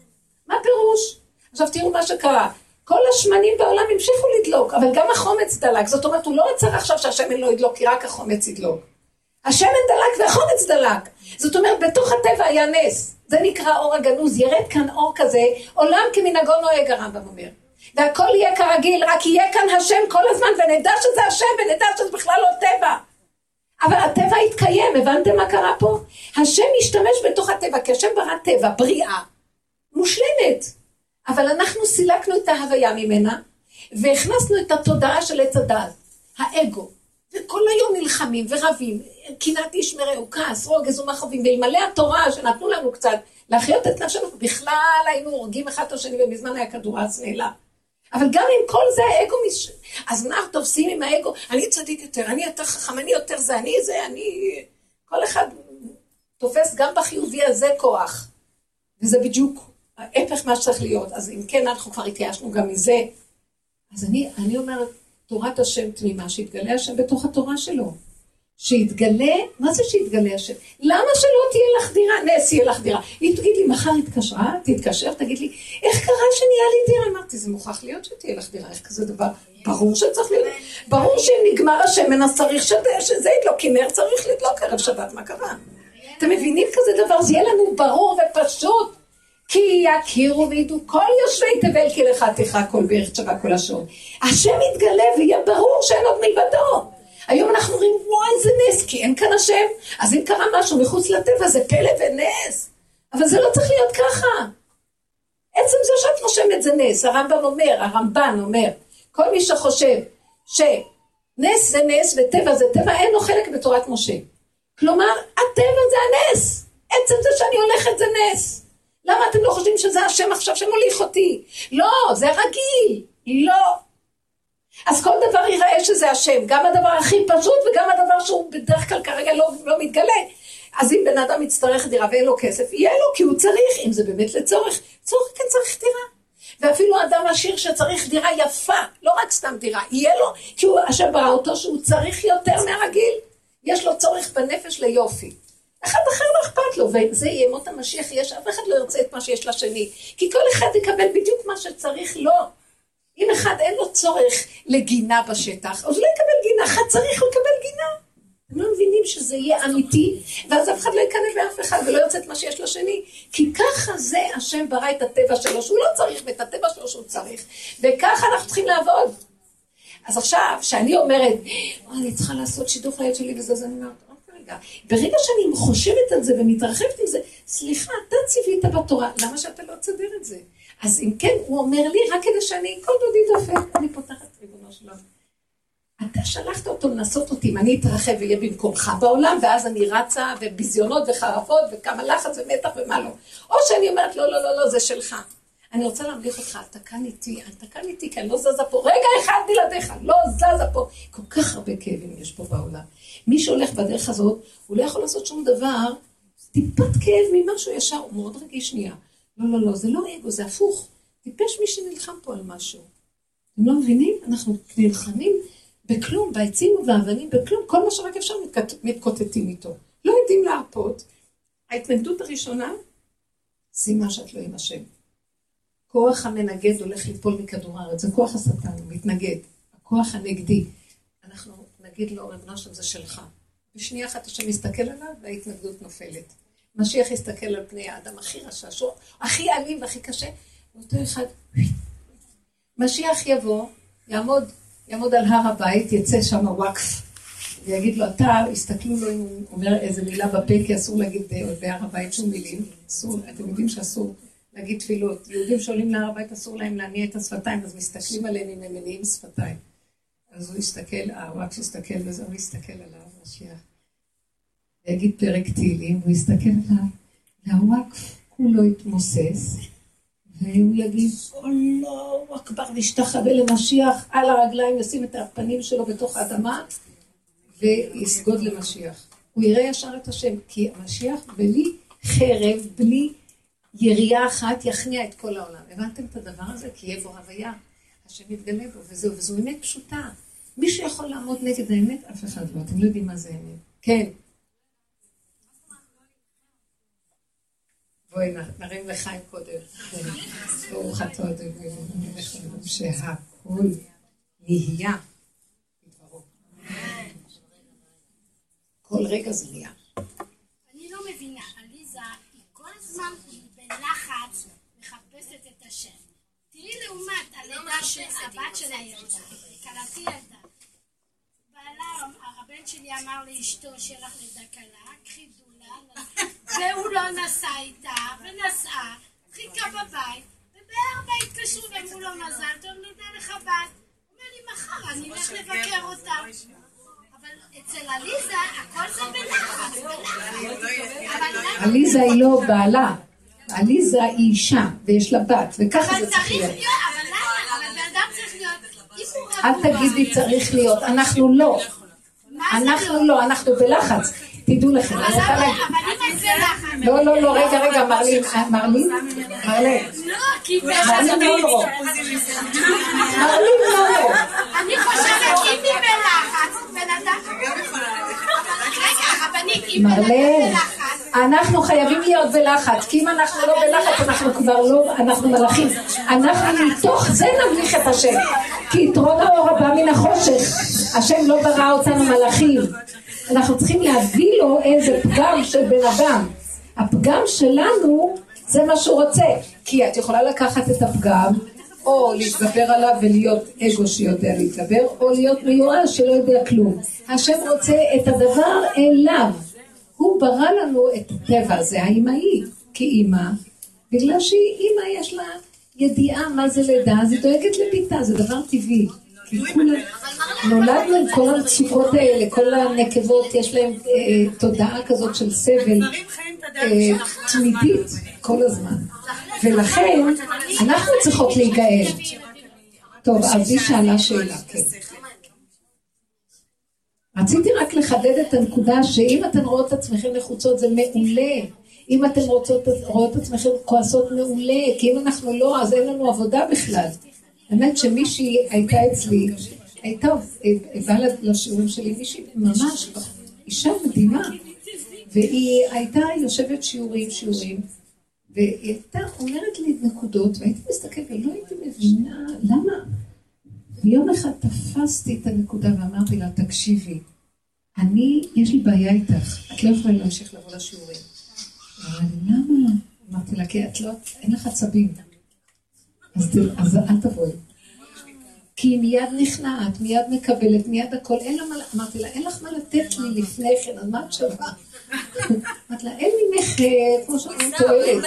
מה פירוש? עכשיו תראו מה שקרה. כל השמנים בעולם המשיכו לדלוק, אבל גם החומץ דלק. זאת אומרת, הוא לא רצה עכשיו שהשמן לא ידלוק, כי רק החומץ ידלוק. השמן דלק והחומץ דלק. זאת אומרת, בתוך הטבע היה נס. זה נקרא אור הגנוז. ירד כאן אור כזה, עולם כמנהגו נוהג, הרמב"ם אומר. והכל יהיה כרגיל, רק יהיה כאן השם כל הזמן, ונדע שזה השם, ונדע שזה בכלל לא טבע. אבל הטבע התקיים, הבנתם מה קרה פה? השם משתמש בתוך הטבע, כי השם ברא טבע, בריאה, מושלמת. אבל אנחנו סילקנו את ההוויה ממנה, והכנסנו את התודעה של עץ הדת, האגו. וכל היום נלחמים ורבים, קנאת איש מרעהו, כעס, רוגז ומחבים, ואלמלא התורה שנתנו לנו קצת להחיות את נפשנו, בכלל היינו הורגים אחד את השני, ומזמן היה כדור הארץ נעלם. אבל גם עם כל זה האגו, מש... אז נער תופסים עם האגו, אני צדיק יותר, אני יותר חכם, אני יותר זה, אני זה, אני... כל אחד תופס גם בחיובי הזה כוח. וזה בדיוק ההפך מה שצריך להיות. אז אם כן, אנחנו כבר התייאשנו גם מזה. אז אני, אני אומרת, תורת השם תמימה, שיתגלה השם בתוך התורה שלו. שיתגלה, מה זה שיתגלה השם? למה שלא תהיה לך דירה? נס יהיה לך דירה. היא תגיד לי, מחר התקשרה, תתקשר, תגיד לי, איך קרה שנהיה לי דירה? אמרתי, זה מוכרח להיות שתהיה לך דירה, איך כזה דבר? ברור שצריך להיות, ברור שאם נגמר השמן אז צריך שזה ידלוק, כי נר צריך לדלוק ערב שבת, מה קרה? אתם מבינים כזה דבר? זה יהיה לנו ברור ופשוט. כי יכירו וידעו כל יושבי תבל כי לך תכרה כל בערך שווה כל השעות. השם יתגלה ויהיה ברור שאין עוד מלבדו. היום אנחנו אומרים, וואי, איזה נס, כי אין כאן השם. אז אם קרה משהו מחוץ לטבע, זה פלא ונס. אבל זה לא צריך להיות ככה. עצם זה שאת נושמת זה נס. הרמב"ם אומר, הרמב"ן אומר, כל מי שחושב שנס זה נס וטבע זה טבע, אין לו חלק בתורת משה. כלומר, הטבע זה הנס. עצם זה שאני הולכת זה נס. למה אתם לא חושבים שזה השם עכשיו שמוליך אותי? לא, זה רגיל. לא. אז כל דבר ייראה שזה השם, גם הדבר הכי פשוט וגם הדבר שהוא בדרך כלל כרגע לא, לא מתגלה. אז אם בן אדם יצטרך דירה ואין לו כסף, יהיה לו, כי הוא צריך, אם זה באמת לצורך, צורך כן צריך דירה. ואפילו אדם עשיר שצריך דירה יפה, לא רק סתם דירה, יהיה לו, כי הוא, השם ברא אותו שהוא צריך יותר מהרגיל. יש לו צורך בנפש ליופי. אחד אחר לא אכפת לו, וזה ימות המשיח, יש, אף אחד לא ירצה את מה שיש לשני. כי כל אחד יקבל בדיוק מה שצריך לו. אם אחד אין לו צורך לגינה בשטח, אז לא יקבל גינה, אחד צריך לקבל גינה. אתם לא מבינים שזה יהיה אמיתי, ואז אף אחד לא יקנא באף אחד ולא יוצא את מה שיש לשני. כי ככה זה השם ברא את הטבע שלו, שהוא לא צריך, ואת הטבע שלו שהוא צריך. וככה אנחנו צריכים לעבוד. אז עכשיו, כשאני אומרת, אני צריכה לעשות שידוך לילד שלי וזה, אז אני אומרת, רק רגע. ברגע שאני חושבת על זה ומתרחבת עם זה, סליחה, אתה ציווית בתורה, למה שאתה לא תסדר את זה? אז אם כן, הוא אומר לי, רק כדי שאני, כל דודי דופק, אני פותחת ריבונו של עולם. אתה שלחת אותו לנסות אותי, אם אני אתרחב ואהיה במקומך בעולם, ואז אני רצה, וביזיונות וחרפות, וכמה לחץ ומתח ומה לא. או שאני אומרת, לא, לא, לא, לא, זה שלך. אני רוצה להמליך אותך, אתה כאן איתי, אתה כאן איתי, כי אני לא זזה פה, רגע אחד בלעדיך, לא זזה פה. כל כך הרבה כאבים יש פה בעולם. מי שהולך בדרך הזאת, הוא לא יכול לעשות שום דבר, טיפת כאב ממשהו ישר, הוא מאוד רגיש שנייה. לא, לא, לא, זה לא אגו, זה הפוך. טיפש מי שנלחם פה על משהו. אתם לא מבינים? אנחנו נלחמים בכלום, בעצים ובאבנים, בכלום, כל מה שרק אפשר מתקוט... מתקוטטים איתו. לא יודעים להרפות. ההתנגדות הראשונה, שימה שאת לא עם השם. כוח המנגד הולך ליפול מכדור הארץ, זה כוח השטן, הוא מתנגד. הכוח הנגדי. אנחנו נגיד לו, רב נשם זה שלך. בשנייה אחת השם מסתכל עליו וההתנגדות נופלת. משיח יסתכל על פני האדם הכי רשע, שהוא הכי אלים והכי קשה, ואותו אחד, משיח יבוא, יעמוד, יעמוד על הר הבית, יצא שם וואקף, ויגיד לו, אתה, יסתכלו לו אם הוא אומר איזה מילה בפה, כי אסור להגיד בהר הבית שום מילים, אסור, אתם יודעים שאסור להגיד תפילות. יהודים שעולים להר הבית אסור להם להניע את השפתיים, אז מסתכלים עליהם אם הם מניעים שפתיים. אז הוא יסתכל, הוואקף יסתכל וזה, הוא יסתכל עליו, משיח. ויגיד פרק תהילים, הוא יסתכל עליו, והוואקף, לא יתמוסס, והוא יגיד, אללהו אכבר, נשתחווה למשיח, על הרגליים, ישים את הפנים שלו בתוך האדמה, ויסגוד למשיח. הוא יראה ישר את השם, כי המשיח בלי חרב, בלי ירייה אחת, יכניע את כל העולם. הבנתם את הדבר הזה? כי יהיה בו הוויה, השם יתגלה בו, וזהו, וזו אמת פשוטה. מי שיכול לעמוד נגד האמת, אף אחד לא. אתם לא יודעים מה זה אמת. כן. בואי נרים לחיים קודם. ברוך אתה אדוני, שהכל נהיה כל רגע זה נהיה. אני לא מבינה, עליזה, היא כל הזמן בלחץ מחפשת את השם. תראי לעומת הלידה שהבת שלה ילדה, כלתי ילדה. בעלה, הבן שלי אמר לאשתו שיהיה לך לידה קלה, קחי דולה, והוא לא נסע איתה, ונסעה, חיכה בבית, ובארבע התקשרו ואמרו לו מזל טוב, נולדה לך בת. הוא אומר לי, מחר אני אלך לבקר אותה. אבל אצל עליזה הכל זה בלחץ, בלחץ. עליזה היא לא בעלה. עליזה היא אישה, ויש לה בת, וככה זה צריך להיות. אבל בן אדם צריך להיות... אל תגידי צריך להיות, אנחנו לא. אנחנו לא, אנחנו בלחץ. תדעו לכם, אני רוצה להגיד. אבל אם את בלחץ... לא, לא, לא, רגע, רגע, מרלין, מרלין, מרלין, לא, כי מרלין לא, לא. מרלין לא, לא. אני חושבת אם היא בלחץ, בן אדם... רגע, בלחץ... אנחנו חייבים להיות בלחץ, כי אם אנחנו לא בלחץ, אנחנו כבר לא, אנחנו מלאכים. אנחנו מתוך זה נמליך את השם. כי יתרון האור הבא מן החושך. השם לא ברא אותנו מלאכים. אנחנו צריכים להביא לו איזה פגם של בן אדם. הפגם שלנו, זה מה שהוא רוצה. כי את יכולה לקחת את הפגם, או להתגבר עליו ולהיות אגו שיודע להתגבר, או להיות מיואש שלא יודע כלום. השם רוצה את הדבר אליו. הוא ברא לנו את הטבע הזה, האמהי, כאימא, בגלל שהיא אימא, יש לה ידיעה מה זה לידה, אז היא דואגת לביתה, זה דבר טבעי. נולדנו עם כל המצוקות האלה, כל הנקבות, יש להם אה, תודעה כזאת של סבל אה, תמידית כל הזמן. ולכן, אנחנו צריכות להיגאל. טוב, אז היא שאלה שאלה, כן. רציתי רק לחדד את הנקודה שאם אתן רואות את עצמכם לחוצות זה מעולה. אם אתן רואות את עצמכם כועסות מעולה, כי אם אנחנו לא, אז אין לנו עבודה בכלל. האמת שמישהי הייתה אצלי, הייתה, באה לשיעורים שלי, מישהי ממש, אישה מדהימה, והיא הייתה יושבת שיעורים, שיעורים, והיא הייתה אומרת לי נקודות, והייתי מסתכלת ולא הייתי מבינה למה. ויום אחד תפסתי את הנקודה ואמרתי לה, תקשיבי, אני, יש לי בעיה איתך, את לא יכולה להמשיך לבוא לשיעורים. לי, למה? אמרתי לה, כי את לא, אין לך עצבים. אז, אל תבואי. כי היא מיד נכנעת, מיד מקבלת, מיד הכל, אין לה מה, אמרתי לה, אין לך מה לתת לי לפני כן, אז מה את שווה? אמרתי לה, אין ממך, אה, כמו שאומרים, תועלת.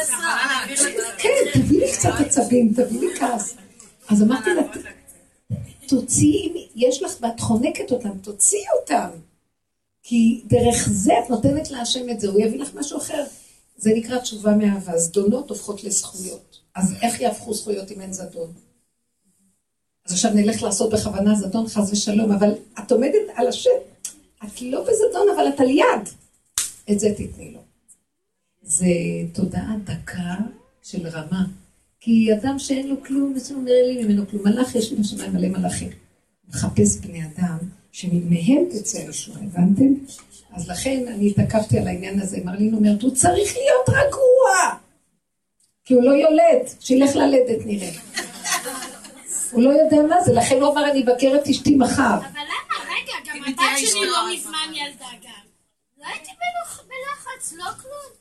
כן, תביא לי קצת עצבים, תביא לי כעס. אז אמרתי לה, תוציאי, יש לך, ואת חונקת אותם, תוציאי אותם. כי דרך זה את נותנת להשם את זה, הוא יביא לך משהו אחר. זה נקרא תשובה מאהבה. זדונות הופכות לזכויות. אז איך יהפכו זכויות אם אין זדון? אז עכשיו נלך לעשות בכוונה זדון, חס ושלום, אבל את עומדת על השם. את לא בזדון, אבל את על יד. את זה תתני לו. זה תודעה דקה של רמה. כי אדם שאין לו כלום, זה לא נראה לי ממנו כלום. מלאך יש לי בשמיים מלא מלאכים. מחפש בני אדם שמהם תצא הישועה, הבנתם? אז לכן אני התעכבתי על העניין הזה. מרלין אומרת, הוא צריך להיות רגוע. כי הוא לא יולד, שילך ללדת נראה. הוא לא יודע מה זה, לכן הוא אמר, אני אבקר את אשתי מחר. אבל למה? רגע, גם הבת שלי לא מזמן ילדה גם. לא הייתי בלח- בלחץ, לא כלום.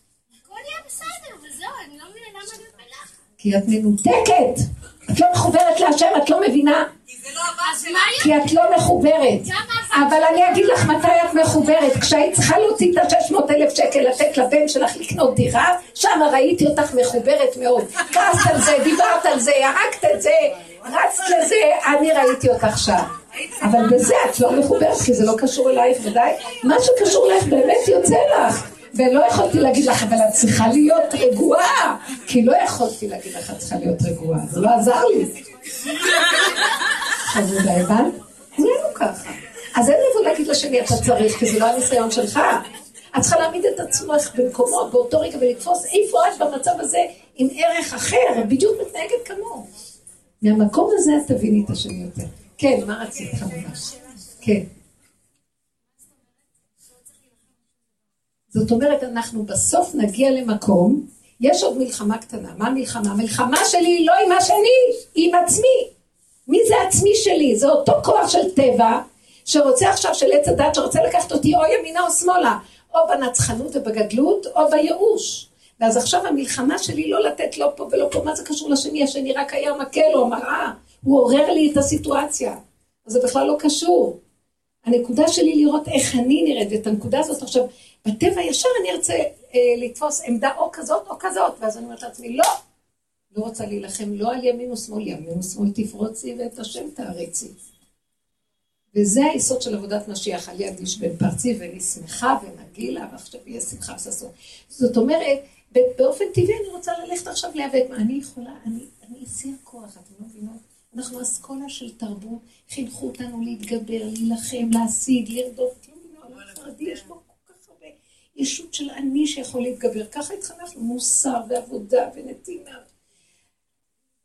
הכל יהיה בסדר, וזהו, אני לא מבינה למה להיות בלחץ. כי את מנותקת. את לא מחוברת להשם, את לא מבינה? יהיה? כי את לא מחוברת. אבל אני אגיד לך מתי את מחוברת. כשהיית צריכה להוציא את ה-600 אלף שקל לתת לבן שלך לקנות דירה, שם ראיתי אותך מחוברת מאוד. כעסת על זה, דיברת על זה, הרגת את זה, רצת לזה, אני ראיתי אותך שם. אבל בזה את לא מחוברת, כי זה לא קשור אלייך ודאי. מה שקשור אלייך באמת יוצא לך. ולא יכולתי להגיד לך, אבל את צריכה להיות רגועה. כי לא יכולתי להגיד לך, את צריכה להיות רגועה. זה לא עזר לי. חמודה, הבנת? כולנו ככה. אז אין לבוא להגיד לשני, אתה צריך, כי זה לא הניסיון שלך. את צריכה להעמיד את עצמך במקומו באותו רגע ולתפוס איפה את במצב הזה עם ערך אחר, בדיוק מתנהגת כמוהו. מהמקום הזה את תביני את השני יותר. כן, מה רצית חמודה? כן. זאת אומרת, אנחנו בסוף נגיע למקום, יש עוד מלחמה קטנה. מה המלחמה? המלחמה שלי היא לא עם השני, היא עם עצמי. מי זה עצמי שלי? זה אותו כוח של טבע, שרוצה עכשיו של עץ הדת, שרוצה לקחת אותי או ימינה או שמאלה, או בנצחנות ובגדלות, או בייאוש. ואז עכשיו המלחמה שלי לא לתת לא פה ולא פה, מה זה קשור לשני? השני רק היה מקל או מראה, הוא עורר לי את הסיטואציה. אז זה בכלל לא קשור. הנקודה שלי לראות איך אני נראית, ואת הנקודה הזאת עכשיו, בטבע ישר אני ארצה אה, לתפוס עמדה או כזאת או כזאת, ואז אני אומרת לעצמי, לא, לא רוצה להילחם לא על ימין ושמאל, ימין ושמאל תפרוצי ואת השם תעריצי. וזה היסוד של עבודת משיח, על יד איש בן פרצי, ואני שמחה ונגילה, ועכשיו יהיה שמחה וששון. זאת אומרת, באופן טבעי אני רוצה ללכת עכשיו להיאבק. אני יכולה? אני, אני אסיר כוח, אתם לא מבינות? אנחנו אסכולה של תרבות, חינכו אותנו להתגבר, להילחם, להשיג, לרדוף. אתם לא מבינות? העולם החרדי יש בו כל כך הרבה ישות של אני שיכול להתגבר. ככה התחנכנו, מוסר ועבודה ונתינה.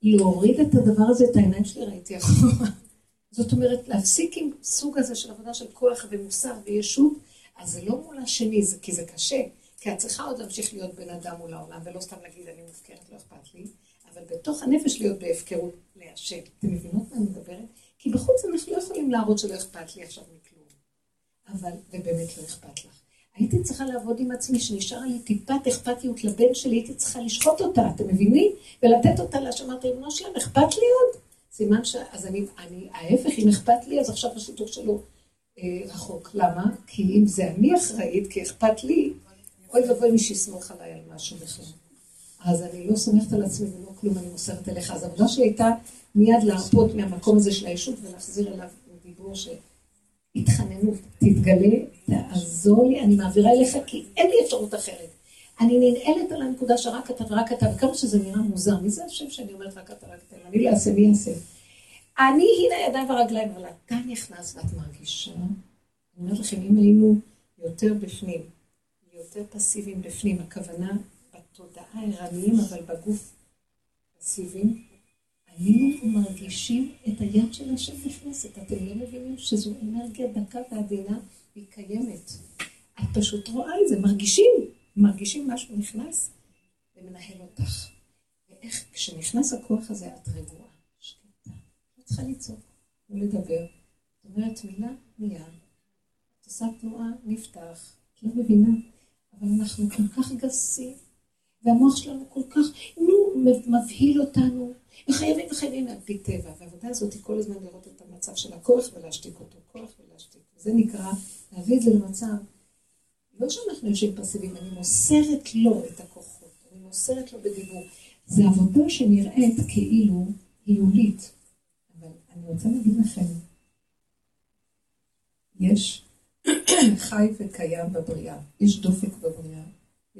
להוריד את הדבר הזה, את העיניים שלי ראיתי אחורה. זאת אומרת, להפסיק עם סוג הזה של עבודה של כוח ומוסר וישות, אז זה לא מול השני, זה, כי זה קשה. כי את צריכה עוד להמשיך להיות בן אדם מול העולם, ולא סתם להגיד, אני מופקרת, לא אכפת לי, אבל בתוך הנפש להיות בהפקרות להשם. אתם מבינות מה אני מדברת? כי בחוץ אנחנו לא יכולים להראות שלא אכפת לי עכשיו מכלום. אבל, ובאמת לא אכפת לך. הייתי צריכה לעבוד עם עצמי, שנשאר לי טיפת אכפתיות לבן שלי, הייתי צריכה לשחוט אותה, אתם מבינים? ולתת אותה לה, שאמרתי, ריבונו שלם, אכפת לי עוד? סימן ש... אז אני, אני, ההפך, אם אכפת לי, אז עכשיו השיתוף שלו אה, רחוק. למה? כי אם זה אני אחראית, כי אכפת לי, אוי ואבוי מי שיסמוך עליי על משהו בכלל. אז אני לא סומכת על עצמי ולא כלום, אני מוסרת אליך. אז העבודה שלי הייתה מיד להרפות מהמקום הזה של הישות ולהחזיר אליו דיבור שהתחננות, תתגלה, תעזור לי, אני מעבירה אליך כי אין לי אפשרות אחרת. אני ננעלת על הנקודה שרק אתה ורק אתה, וכמה שזה נראה מוזר, מי זה השם שאני אומרת רק אתה ורק אתה, אני לא אעשה, מי יעשה? אני, הנה הידיים והרגליים, אבל אתה נכנס ואת מרגישה, אני אומרת לכם, אם היינו יותר בפנים, יותר פסיביים בפנים, הכוונה בתודעה ערניים, אבל בגוף פסיביים, היינו מרגישים את היד של השם נכנסת. אתם לא מבינים שזו אנרגיה דקה ועדינה, היא קיימת. את פשוט רואה את זה, מרגישים. מרגישים משהו נכנס ומנהל אותך. ואיך כשנכנס הכוח הזה את רגועה, שקטה, לא צריכה לצעוק, לא לדבר. את אומרת מילה, מיד. את עושה תנועה, נפתח. את לא מבינה, אבל אנחנו כל כך גסים, והמוח שלנו כל כך, נו, מבהיל אותנו, וחייבים וחייבים על פי טבע. והעבודה הזאת היא כל הזמן לראות את המצב של הכוח ולהשתיק אותו, כוח ולהשתיק. זה נקרא להביא את זה למצב לא שאנחנו יושבים פסיביים, אני מוסרת לו את הכוחות, אני מוסרת לו בדיבור. זו עבודה שנראית כאילו היולית, אבל אני רוצה להגיד לכם, יש חי וקיים בבריאה, יש דופק בבריאה,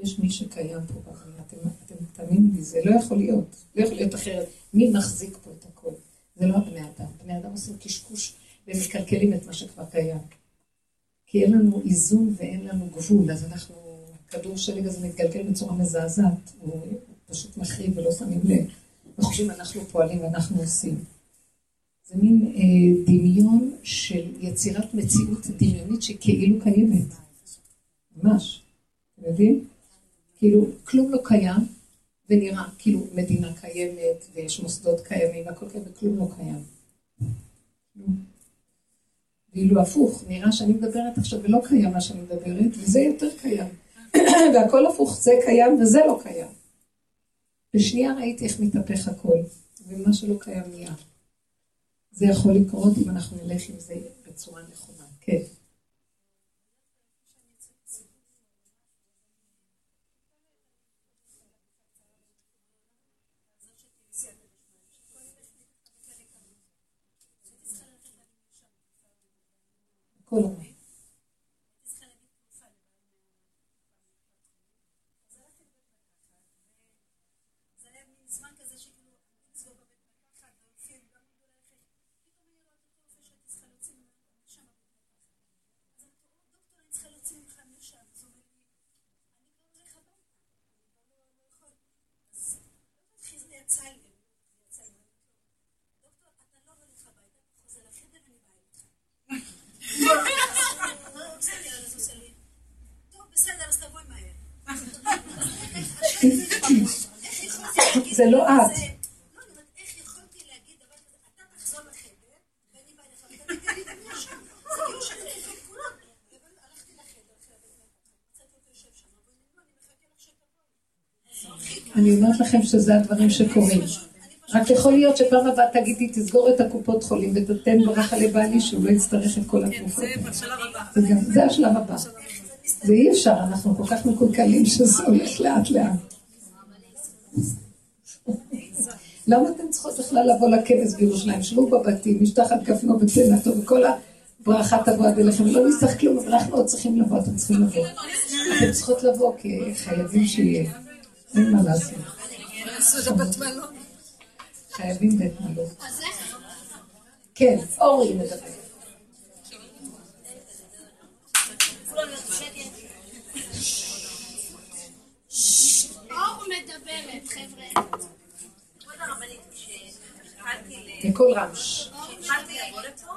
יש מי שקיים פה בבריאה, אתם, אתם תאמינו לי, זה לא יכול להיות, לא יכול להיות אחרת. מי מחזיק פה את הכל? זה לא הבני אדם, בני אדם עושים קשקוש ומקלקלים את מה שכבר קיים. כי אין לנו איזון ואין לנו גבול, אז אנחנו, הכדור שלג הזה מתגלגל בצורה מזעזעת, הוא פשוט מחריב ולא שמים לב, וחושבים אנחנו פועלים ואנחנו עושים. זה מין אה, דמיון של יצירת מציאות דמיונית שכאילו קיימת, ממש, אתם יודעים? כאילו, כלום לא קיים, ונראה כאילו מדינה קיימת, ויש מוסדות קיימים, והכל קיים, וכלום לא קיים. ואילו הפוך, נראה שאני מדברת עכשיו ולא קיים מה שאני מדברת, וזה יותר קיים. והכל הפוך, זה קיים וזה לא קיים. בשנייה ראיתי איך מתהפך הכל, ומה שלא קיים נהיה. זה יכול לקרות אם אנחנו נלך עם זה בצורה נכונה. כן. כל הזמן. זה לא את. אני אומרת לכם שזה הדברים שקורים. רק יכול להיות שפעם הבאה תגידי, תסגור את הקופות חולים ותתן ברכה לבעלי שהוא לא יצטרך את כל התרופות. זה השלב הבא. זה אי אפשר, אנחנו כל כך מקולקלים שזה הולך לאט לאט. למה אתם צריכות בכלל לבוא לכנס בירושלים? שבו בבתים, משטחת גפנו ותנתו וכל הברכה תבוא עד אליכם. לא נצטרך כלום, אבל אנחנו עוד צריכים לבוא, אתם צריכים לבוא. אתם צריכות לבוא, כי חייבים שיהיה. אין מה לעשות. חייבים בית מלון. כן, אורי מדבר. בקול רם. כשהתחלתי לבוא לפה,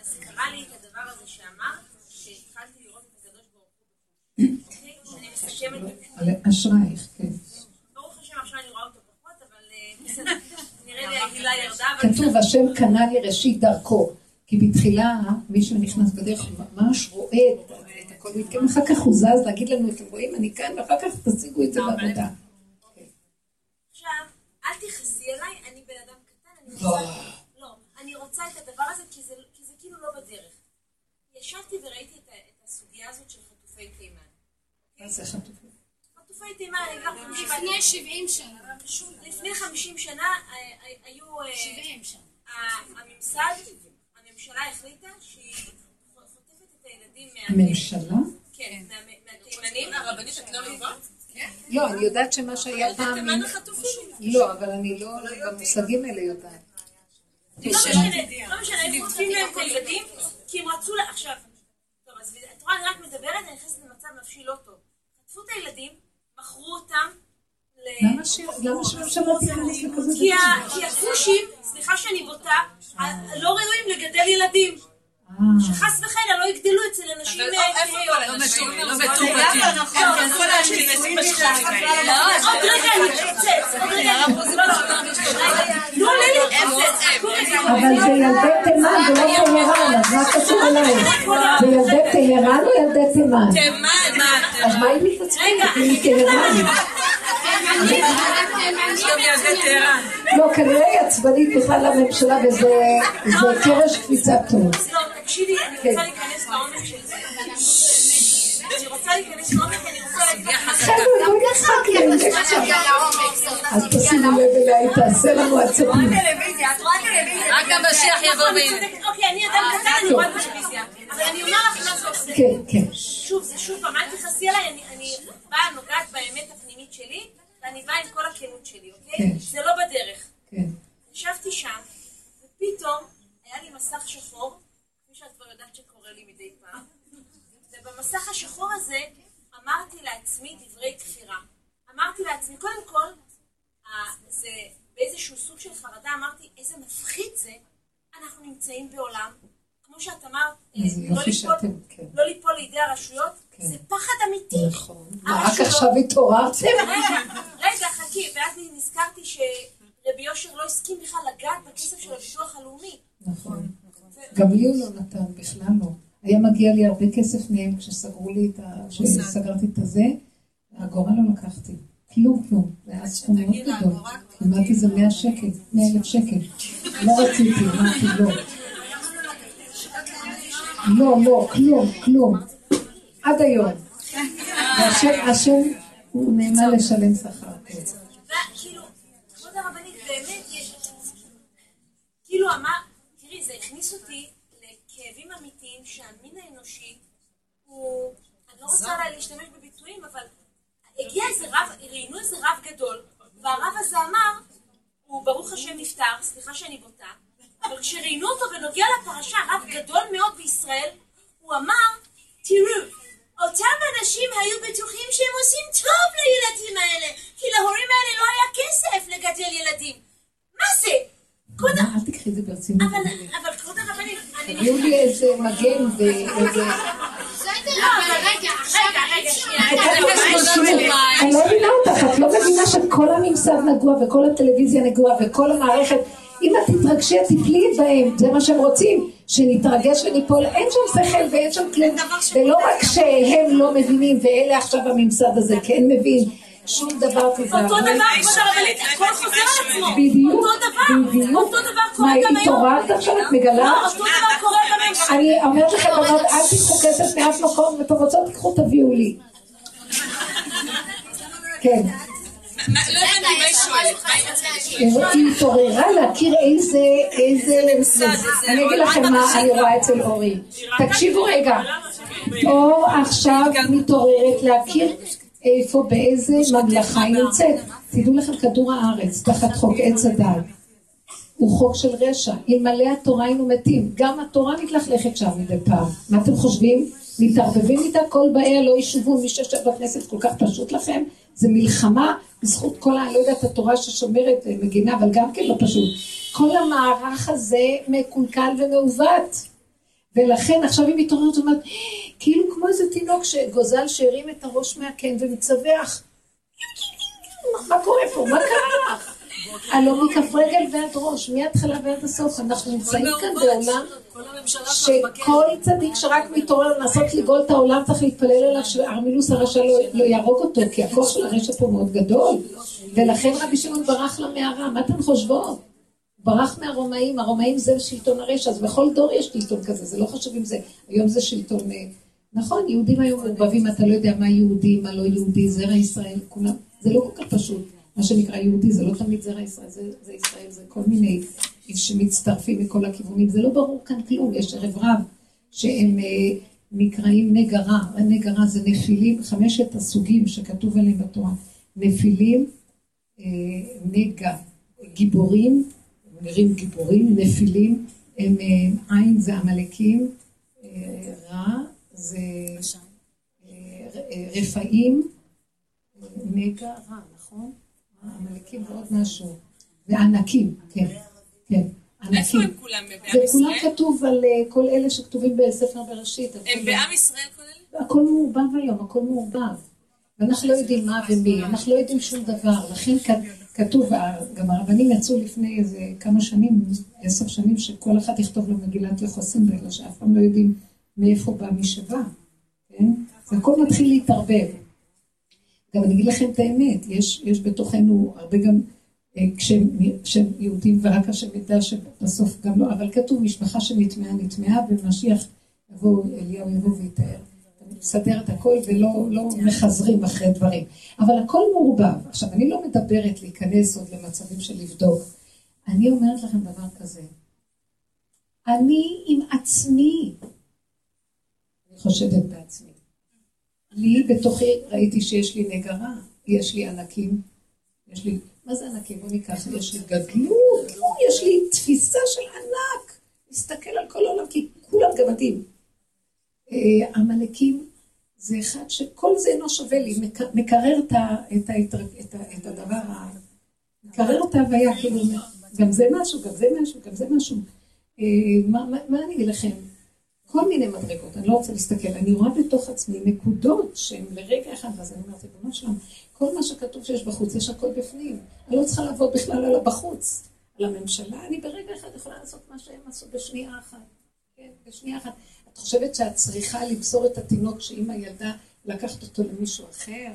אז קרה לי את הדבר הזה שאמרת, שהתחלתי לראות את הקדוש ברוך הוא. אני מסכמת. אשרייך, כן. ברוך השם עכשיו אני רואה אותו פחות, אבל אה, נראה לי הגילה ירדה. כתוב, השם קנה לי ראשית דרכו. כי בתחילה, מי שנכנס בדרך ממש רואה את הכל מתקיים, אחר כך הוא זז להגיד לנו, אתם רואים, אני כאן, ואחר כך תשיגו את זה בעבודה. עכשיו, אל תכעסי עליי, אני בן אדם קטן, אני רוצה... לא, אני רוצה את הדבר הזה, כי זה כאילו לא בדרך. ישבתי וראיתי את הסוגיה הזאת של חטופי תימן. מה זה חטופי? חטופי תימן, לפני 70 שנה. לפני 50 שנה היו... 70 שנה. הממסד, הממשלה החליטה שהיא חוטפת את הילדים מה... הממשלה? כן, מהתימנים. הרבנית את לא לבד? לא, אני יודעת שמה שהיה פעם... לא, אבל אני לא במושגים האלה יודעת. לא משנה, לא משנה, הם חוטפים להם הילדים, כי הם רצו לה... עכשיו, טוב, אז את רואה, אני רק מדברת, אני נכנסת למצב נפשי לא טוב. חטפו את הילדים, מכרו אותם למה שלא שמעתי להיכנס לכזה דבר? כי הכושים, סליחה שאני בוטה, לא ראויים לגדל ילדים. שחס וחלילה לא יגדלו אצל אנשים... לא עוד רגע אני אתפוצץ. עוד רגע אני להתפוצץ. אבל זה ילדי תימן ולא טהרן, אז מה קשור אלייך? זה ילדי טהרן או ילדי תימן? תימן. אז מה אם מתעצבנת? אם היא טהרן. לא, כנראה היא עצבנית בכלל לממשלה וזה קרש קפיצת טוב. תקשיבי, אני רוצה להיכנס לעומק של זה. אני רוצה להיכנס לעומק, אני רוצה להגיד לך... חבר'ה, בואי נצחק להם. אז תשימו לב אליה, היא תעשה לנו עצבים. את רואה טלוויזיה. רק המשיח יבוא ויהיה. אוקיי, אני אדם קטן, אני רואה טלוויזיה. אבל אני אומר לך מה זה עושה. כן, כן. שוב, זה שוב פעם, אל תכעסי עליי, אני באה, נוגעת באמת הפנימית שלי, ואני באה עם כל הכנות שלי, אוקיי? זה לא בדרך. כן. ישבתי שם, ופתאום היה לי מסך שחור, כפי שאת כבר יודעת שקורה לי מדי פעם, ובמסך השחור הזה אמרתי לעצמי דברי כפירה. אמרתי לעצמי, קודם כל, זה באיזשהו סוג של חרדה, אמרתי, איזה מפחיד זה, אנחנו נמצאים בעולם, כמו שאת אמרת, לא, כן. לא ליפול לידי הרשויות, כן. זה פחד אמיתי. נכון. רק עכשיו התעוררתם? רגע, חכי, ואז נזכרתי שרבי יושר לא הסכים בכלל לגעת בכסף של הביטוח הלאומי. נכון. גם לי הוא לא נתן, בכלל לא. היה מגיע לי הרבה כסף מהם כשסגרו לי את ה... כשסגרתי את הזה, אגורה לא לקחתי. כלום, כלום. זה היה סכום מאוד גדול. אמרתי זה מאה שקל, מאה אלף שקל. לא רציתי, אמרתי לא. לא, לא, כלום, כלום. עד היום. והשם, הוא נהנה לשלם שכר. כאילו, כבוד הרבנית, באמת יש... כאילו אמר, תראי, זה הכניס אותי לכאבים אמיתיים שהמין האנושי הוא... אני לא רוצה להשתמש בביטויים, אבל הגיע איזה רב, ראיינו איזה רב גדול, והרב הזה אמר הוא ברוך השם נפטר, סליחה שאני בוטה, אבל כשראיינו אותו בנוגע לפרשה, רב גדול מאוד בישראל, הוא אמר, תראו, אותם אנשים היו בטוחים שהם עושים טוב לילדים האלה, כי להורים האלה לא היה כסף לגדל ילדים. מה זה? כבוד ה- אל תקחי את זה ברצינות. אבל, כבוד הרבנית, אני... תביאו לי איזה מגן ואיזה... בסדר, אבל רגע, עכשיו... רגע, רגע, שנייה. אני לא מבינה אותך, את לא מבינה שכל הממסד נגוע וכל הטלוויזיה נגועה וכל המערכת, אם את תתרגשי, את תפלי בהם, זה מה שהם רוצים, שנתרגש וניפול, אין שם שכל ואין שם כלום, ולא רק שהם לא מבינים, ואלה עכשיו הממסד הזה כן מבין, שום דבר תיזהר. אותו דבר, כבוד הרבנית, הכל חוזר על עצמו. בדיוק, בדיוק. אותו דבר קורה מה, גם היום. התעוררת עכשיו? את מגלה? לא, אותו דבר קורה גם היום. אני אומרת לכם, אל תיקחו כסף מאף מקום, ואתם רוצות, תיקחו, תביאו לי. כן. היא התעוררה להכיר איזה, איזה, אני אגיד לכם מה אני רואה אצל אורי. תקשיבו רגע, אור עכשיו מתעוררת להכיר איפה, באיזה ממלכה היא נמצאת. תדעו לכם, כדור הארץ, תחת חוק עץ הדעת, הוא חוק של רשע. אלמלא התורה היינו מתים. גם התורה מתלכלכת שם מדי פעם. מה אתם חושבים? מתערבבים איתה כל באיה לא ישובו. מי שיושב בכנסת כל כך פשוט לכם. זה מלחמה בזכות כל. אני לא יודעת, התורה ששומרת ומגינה, אבל גם כן לא פשוט. כל המערך הזה מקולקל ומעוות. ולכן עכשיו היא מתעוררת ואומרת, כאילו כמו איזה תינוק שגוזל שהרים את הראש מהקן ומצווח. מה קורה פה? מה קרה לך? הלא מכף רגל ועד ראש, מההתחלה ועד הסוף. אנחנו נמצאים כאן בעולם שכל צדיק שרק מתעורר לנסות לגאול את העולם צריך להתפלל עליו שארמילוס הרשע לא, לא יהרוג אותו, כי הכוח של הרשע פה מאוד גדול. ולכן רבי שמעון ברח למערה, מה אתן חושבות? ברח מהרומאים, הרומאים זה שלטון הרשע, אז בכל דור יש שלטון כזה, זה לא חשוב אם זה, היום זה שלטון, אה, נכון, יהודים היו מעורבבים, אתה לא יודע מה יהודי, מה לא יהודי, זרע ישראל, כולם, זה לא כל כך פשוט, מה שנקרא יהודי, זה לא תמיד זרע ישראל, זה, זה ישראל, זה כל מיני שמצטרפים מכל הכיוונים, זה לא ברור כאן כלום, יש ערב רב, שהם אה, נקראים הנגע רע זה נפילים, חמשת הסוגים שכתוב עליהם בתורה, נפילים, אה, נגע, גיבורים, נראים גיבורים, נפילים, הם אה, עין זה עמלקים, אה, רע זה אה, רפאים, נגע רע, נכון? עמלקים ועוד משהו, וענקים, כן, כן, איפה ענקים. הם כולם? זה בעם ישראל? כתוב על אה, כל אלה שכתובים בספר בראשית. הם בעם ישראל כל אלה? הכל מעורבב היום, הכל מעורבב. ואנחנו לא יודעים מה ומי, אנחנו לא יודעים שום דבר. לכן כתוב, גם הרבנים יצאו לפני איזה כמה שנים, עשר שנים, שכל אחד יכתוב לו מגילת יוחסין, בגלל שאף פעם לא יודעים מאיפה בא מי שבא, כן? זה הכל מתחיל להתערבב. גם אני אגיד לכם את האמת, יש, יש בתוכנו הרבה גם, אה, כשהם, כשהם יהודים ורק השם ידע שבסוף גם לא, אבל כתוב משפחה שנטמעה נטמעה ומשיח יבוא, אליהו יבוא ויתאר. מסדר את הכל ולא לא מחזרים אחרי דברים. אבל הכל מעורבב. עכשיו, אני לא מדברת להיכנס עוד למצבים של לבדוק. אני אומרת לכם דבר כזה. אני עם עצמי. אני חושדת בעצמי. לי בתוכי ראיתי שיש לי נגע רע, יש לי ענקים, יש לי, מה זה ענקים? בוא ניקח, יש לי גדלות, יש לי תפיסה של ענק, להסתכל על כל העולם, כי כולם גמדים. אה, עמלקים זה אחד שכל זה אינו שווה לי, מק- מקרר את, הדבר, מקרר את ההוויה, כאילו, גם זה משהו, גם זה משהו, גם זה משהו. אה, מה אני אגיד לכם? כל מיני מדרגות, אני לא רוצה להסתכל, אני רואה בתוך עצמי נקודות שהן לרגע אחד, ואז אני אומרת, ריבונו שלם, כל מה שכתוב שיש בחוץ, יש הכל בפנים. אני לא צריכה לעבוד בכלל על הבחוץ, על הממשלה, אני ברגע אחד יכולה לעשות מה שהם עשו בשנייה אחת. כן, בשנייה אחת. את חושבת שאת צריכה למסור את התינוק שאימא ילדה, לקחת אותו למישהו אחר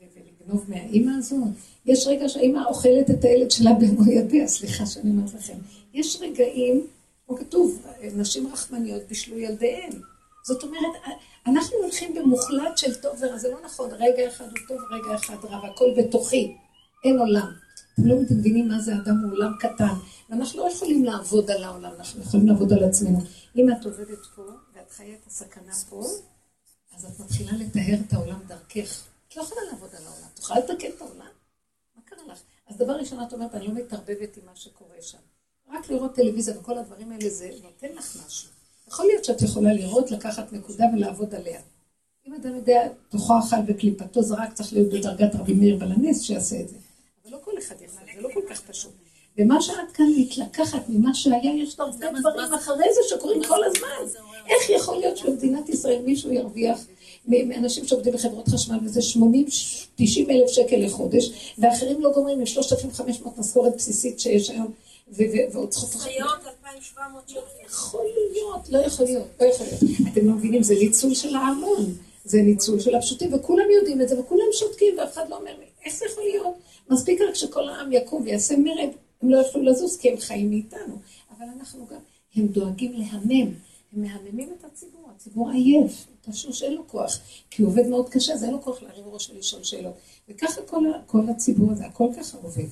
ולגנוב מהאימא הזאת? יש רגע שהאימא אוכלת את הילד שלה במו ידיה, סליחה שאני אומרת לכם. יש רגעים, כמו כתוב, נשים רחמניות בישלו ילדיהן. זאת אומרת, אנחנו הולכים במוחלט של טוב ורע, זה לא נכון, רגע אחד הוא טוב, רגע אחד רע, והכל בתוכי, אין עולם. אתם לא מבינים מה זה אדם, הוא עולם קטן. ואנחנו לא יכולים לעבוד על העולם, אנחנו יכולים לעבוד על עצמנו. אם את עובדת פה, ואת חיה את הסכנה פה, אז את מתחילה לטהר את העולם דרכך. את לא יכולה לעבוד על העולם, את יכולה לתקן את העולם? מה קרה לך? אז דבר ראשון את אומרת, אני לא מתערבבת עם מה שקורה שם. רק לראות טלוויזיה וכל הדברים האלה, זה נותן לך משהו. יכול להיות שאת יכולה לראות, לקחת נקודה ולעבוד עליה. אם אדם יודע, תוכו אכל וקליפתו זרק, צריך להיות בדרגת רבי מאיר בלנס שיעשה את זה. אבל לא כל אחד יכול, זה לא כל כך פשוט. ומה שאת כאן מתלקחת ממה שהיה, יש הרבה דברים אחרי זה שקורים כל הזמן. איך יכול להיות שבמדינת ישראל מישהו ירוויח מאנשים שעובדים בחברות חשמל וזה 80-90 אלף שקל לחודש, ואחרים לא גומרים עם 3,500 משכורת בסיסית שיש היום, ועוד צריכות... חיות 2,700 שקל. יכול להיות, לא יכול להיות, לא יכול להיות. אתם לא מבינים, זה ניצול של ההמון, זה ניצול של הפשוטים, וכולם יודעים את זה, וכולם שותקים, ואף אחד לא אומר לי, איך זה יכול להיות? מספיק רק שכל העם יקום ויעשה מרד, הם לא יוכלו לזוז כי הם חיים מאיתנו. אבל אנחנו גם, הם דואגים להמם, הם מהממים את הציבור, הציבור עייף, פשוט שאין לו כוח, כי הוא עובד מאוד קשה, אז אין לו כוח להרים ראש ולשאול שאלות. וככה כל, כל הציבור הזה, הכל ככה עובד.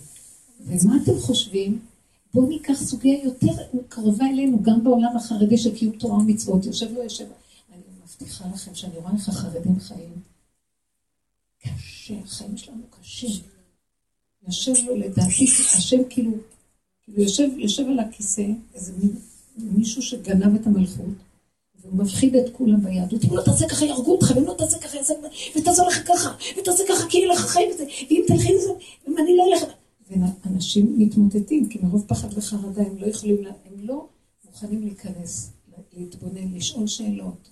ומה אתם חושבים? בואו ניקח סוגיה יותר קרובה אלינו, גם בעולם החרדי של קיום תורה ומצוות, יושב לו יושב. אני מבטיחה לכם שאני רואה איך החרדים חיים. קשה, החיים שלנו קשים. יושב לו לדעתי, השם כאילו, כאילו יושב, יושב על הכיסא, איזה מישהו שגנב את המלכות, והוא מפחיד את כולם ביהדות. אם לא תעשה ככה יהרגו אותך, ואם לא תעשה ככה יעשה ככה, ותעשה לך ככה, ותעשה ככה כי יהיה לך חיים ואם תלכי לזה, אם אני לא אלך... ואנשים מתמוטטים, כי מרוב פחד וחרדה הם לא יכולים, הם לא מוכנים להיכנס, להתבונן, לשאול שאלות,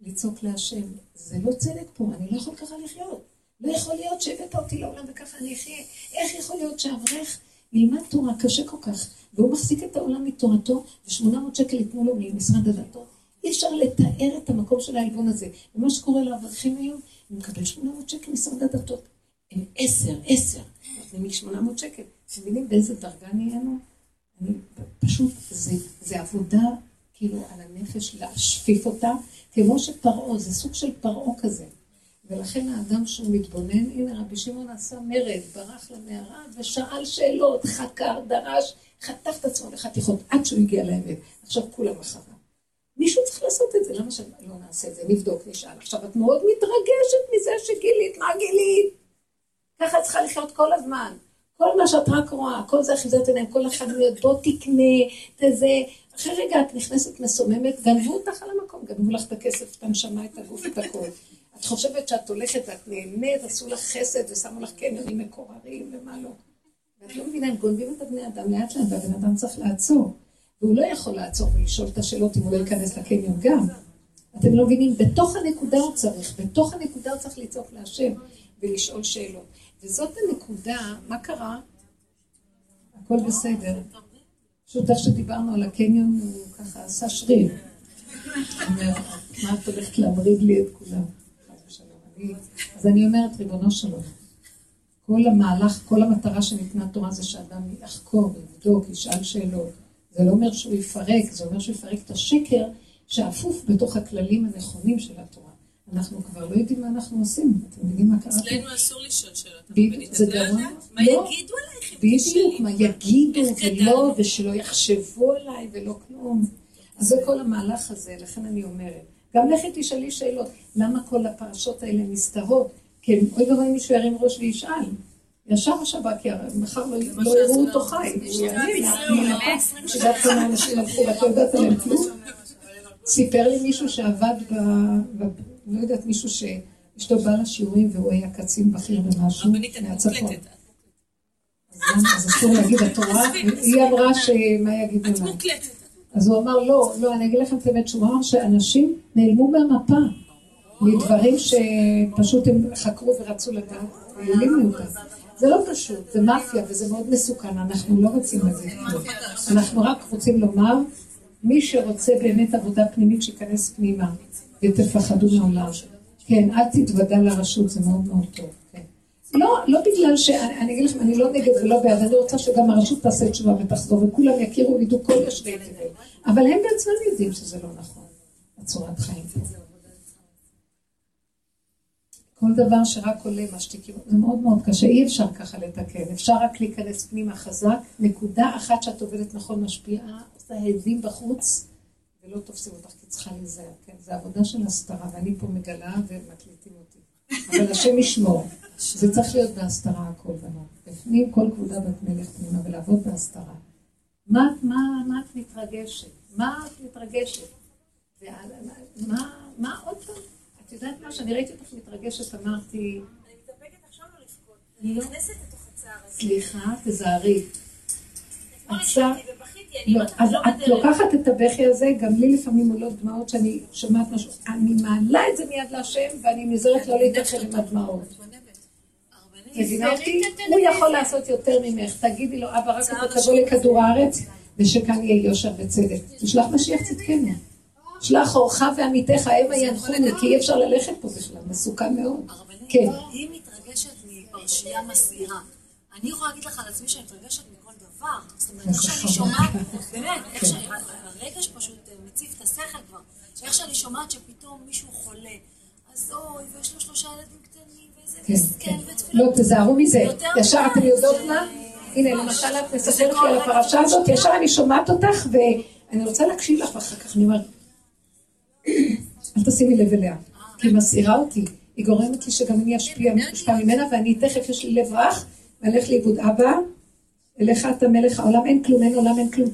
לצעוק להשם. זה לא צדק פה, אני לא יכול ככה לחיות. לא יכול להיות שהבאת אותי לעולם וככה אני אחיה. איך יכול להיות שאברך ילמד תורה קשה כל כך, והוא מחזיק את העולם מתורתו, ו-800 שקל ייתנו לו ממשרד הדתות? אי אפשר לתאר את המקום של העלבון הזה. ומה שקורה לאברכים היום, הוא מקבל 800 שקל משרד הדתות. הם עשר, עשר, לי 800 שקל. אתם מבינים באיזה דרגה נהיינו? אני, פשוט, זה, זה עבודה כאילו על הנפש, להשפיף אותה, כמו שפרעה, זה סוג של פרעה כזה. ולכן האדם שהוא מתבונן, הנה רבי שמעון עשה מרד, ברח למערה ושאל שאלות, חקר, דרש, חטף את עצמו לחתיכות עד שהוא הגיע לאמת. עכשיו כולם אחריו. מישהו צריך לעשות את זה, למה שלא נעשה את זה? נבדוק, נשאל. עכשיו את מאוד מתרגשת מזה שגילית, מה גילית? ככה צריכה לחיות כל הזמן. כל מה שאת רק רואה, כל זה אחיזת עיניים, כל החנויות, בוא תקנה, זה. אחרי רגע את נכנסת מסוממת, גנבו אותך על המקום, גנבו לך את הכסף, את הנשמה, את הגוף, את הכל. את חושבת שאת הולכת ואת נהנית, עשו לך חסד ושמו לך קניונים מקוררים ומה לא. ואת לא מבינה, הם גונבים את הבני אדם לאט לאט, והבן אדם צריך לעצור. והוא לא יכול לעצור ולשאול את השאלות אם הוא לא ייכנס לקניון גם. אתם לא מבינים, בתוך הנקודה הוא צריך, בתוך הנקודה הוא צריך לצעוק להשם ולשאול שאלות. וזאת הנקודה, מה קרה? הכל בסדר. פשוט איך שדיברנו על הקניון, הוא ככה עשה שריר. מה את הולכת להמריד לי את כולם? אז אני אומרת, ריבונו שלום, כל המהלך, כל המטרה שניתנה תורה זה שאדם יחקור, יבדוק, ישאל שאלות. זה לא אומר שהוא יפרק, זה אומר שהוא יפרק את השקר שאפוף בתוך הכללים הנכונים של התורה. אנחנו כבר לא יודעים מה אנחנו עושים, אתם מבינים מה קרה? אצלנו אסור לשאול שאלות. זה גרוע. מה לא. יגידו עלייך בדיוק, מה יגידו ולא, ושלא יחשבו עליי ולא כלום. אז זה כל המהלך הזה, לכן אני אומרת. גם לכי תשאלי שאלות, למה כל הפרשות האלה נסתרות? כי אוי ואבוי מישהו ירים ראש וישאל. ישר השב"כ יראה, מחר לא, לא יראו אותו חי, הוא שדווקא האנשים הלכו ואת לא יודעת עליהם כלום. סיפר לי מישהו שעבד ב... לא יודעת, מישהו שאשתו באה לשיעורים והוא היה קצין בכיר במשהו מהצפון. אז אסור להגיד התורה, היא אמרה שמה יגידו להם. אז הוא אמר, לא, לא, אני אגיד לכם את האמת, שהוא אמר שאנשים נעלמו מהמפה מדברים שפשוט הם חקרו ורצו לדעת, העלימו אותם. זה לא פשוט, זה מאפיה וזה מאוד מסוכן, אנחנו לא רוצים להגיד כלום. אנחנו רק רוצים לומר, מי שרוצה באמת עבודה פנימית, שייכנס פנימה ותפחדו מהעולם. כן, אל תתוודע לרשות, זה מאוד מאוד טוב. כן. לא, לא בגלל ש... אני אגיד לכם, אני לא נגד ולא בעד, אני רוצה שגם הרשות תעשה תשובה ותחזור, וכולם יכירו וידעו כל יושבי תבל. אבל הם בעצמם יודעים שזה לא נכון, הצורת חיים. כל דבר שרק עולה משתיקים, זה מאוד מאוד קשה, אי אפשר ככה לתקן, אפשר רק להיכנס פנימה חזק, נקודה אחת שאת עובדת נכון משפיעה, עושה הדים בחוץ, ולא תופסים אותך כי צריכה להיזהר, כן? זה עבודה של הסתרה, ואני פה מגלה ומקליטים אותי. אבל השם ישמור, זה צריך להיות בהסתרה הכל בנות. בפנים כל כבודה בת מלך פנימה ולעבוד בהסתרה. מה, מה, מה את מתרגשת? מה את מתרגשת? מה, מה עוד פעם? את יודעת מה, כשאני ראיתי אותך מתרגשת, אמרתי... אני מתאפקת עכשיו לא לבכות. אני לא. נכנסת לתוך הצער הזה. סליחה, תזהרי. לא, אז לא את. לוקחת את הבכי הזה, גם לי לפעמים עולות דמעות שאני שומעת משהו, אני מעלה את זה מיד להשם, ואני נזהרת לא להתאחר עם הדמעות. מבינה אותי? הוא יכול לעשות יותר ממך. תגידי לו, אבא, רק אתה תבוא לכדור הארץ, ושכאן יהיה יושר וצדק. תשלח משיח צדקנו. שלח אורך ועמיתך, המה ינחוני, כי אי אפשר ללכת פה בכלל, מסוכן מאוד. כן. היא מתרגשת מפרשייה מסעירה. אני יכולה להגיד לך על עצמי שאני מתרגשת דבר. זאת אומרת, איך איזה שאני. שומעת, באמת, איך כן. שאני, הרגש פשוט אה, מציף את השכל כבר. איך שאני שומעת שפתאום מישהו חולה, אז אוי, ויש לו שלושה ילדים קטנים, ואיזה כן, מסכן, כן. ותפילות. לא, תזהרו מזה. ישר אתם יודעות מה? הנה, למשל, את מספרת לי על הפרשה פרשה. הזאת, ישר אני שומעת אותך, ואני רוצה להקשיב לך, ואחר כך אני אומרת, אל תשימי לב אליה, כי היא מסעירה אותי. היא גורמת לי שגם אני אשפיע ממנה, ואני תכף, יש לי לב רך, ואלך לאיבוד. אבא, אליך אתה מלך העולם, אין כלום, אין עולם, אין כלום.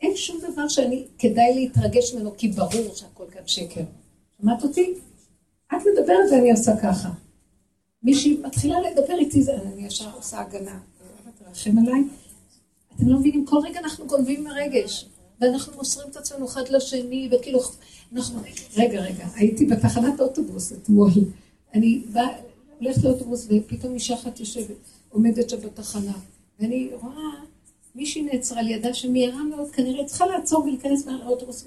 אין שום דבר שאני, כדאי להתרגש ממנו, כי ברור שהכל כאן שקר. שמעת אותי? את מדברת ואני עושה ככה. מישהי מתחילה לדבר איתי, אני ישר עושה הגנה. תרחם עליי. אתם לא מבינים, כל רגע אנחנו גונבים מהרגש, ואנחנו מוסרים את עצמנו אחד לשני, וכאילו, אנחנו... רגע, רגע, הייתי בתחנת אוטובוס אתמול. אני באה, הולכת לאוטובוס, ופתאום אישה אחת יושבת, עומדת שם בתחנה, ואני רואה מישהי נעצרה לידה שמהירה מאוד, כנראה צריכה לעצור ולהיכנס מעל האוטובוס,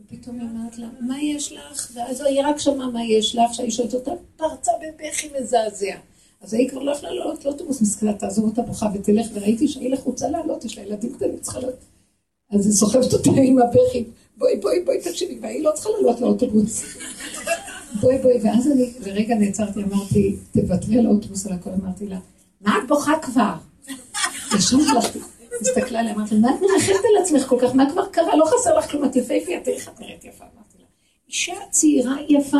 ופתאום היא אומרת לה, מה יש לך? ואז היא רק שמעה מה יש לך, שהיא שואלת אותה, פרצה בבכי מזעזע. אז היא כבר לא יכלה לעלות לאוטובוס, מסכנה, תעזוב אותה בוכה ותלך, וראיתי שהיא לחוצה לעלות, יש לה ילדים קטנים, צריכה לעלות. אז היא סוחבת אותה עם הבכי, בואי, בואי, בואי, תקשיבי, והיא לא צריכה לעלות לאוטובוס. בואי, בואי, ואז אני לרגע נעצרתי, אמרתי, תוותרי על האוטובוס על הכל, אמרתי לה, מה את בוכה כבר? ישר הלכתי, הסתכלה עליה, אמרתי מה את מרחמת על עצמך כל כך, מה כבר קרה? לא חסר לך כלום, את יפהפייה, תראי איך את נראית יפה, אמרתי לה. אישה צעירה, יפה,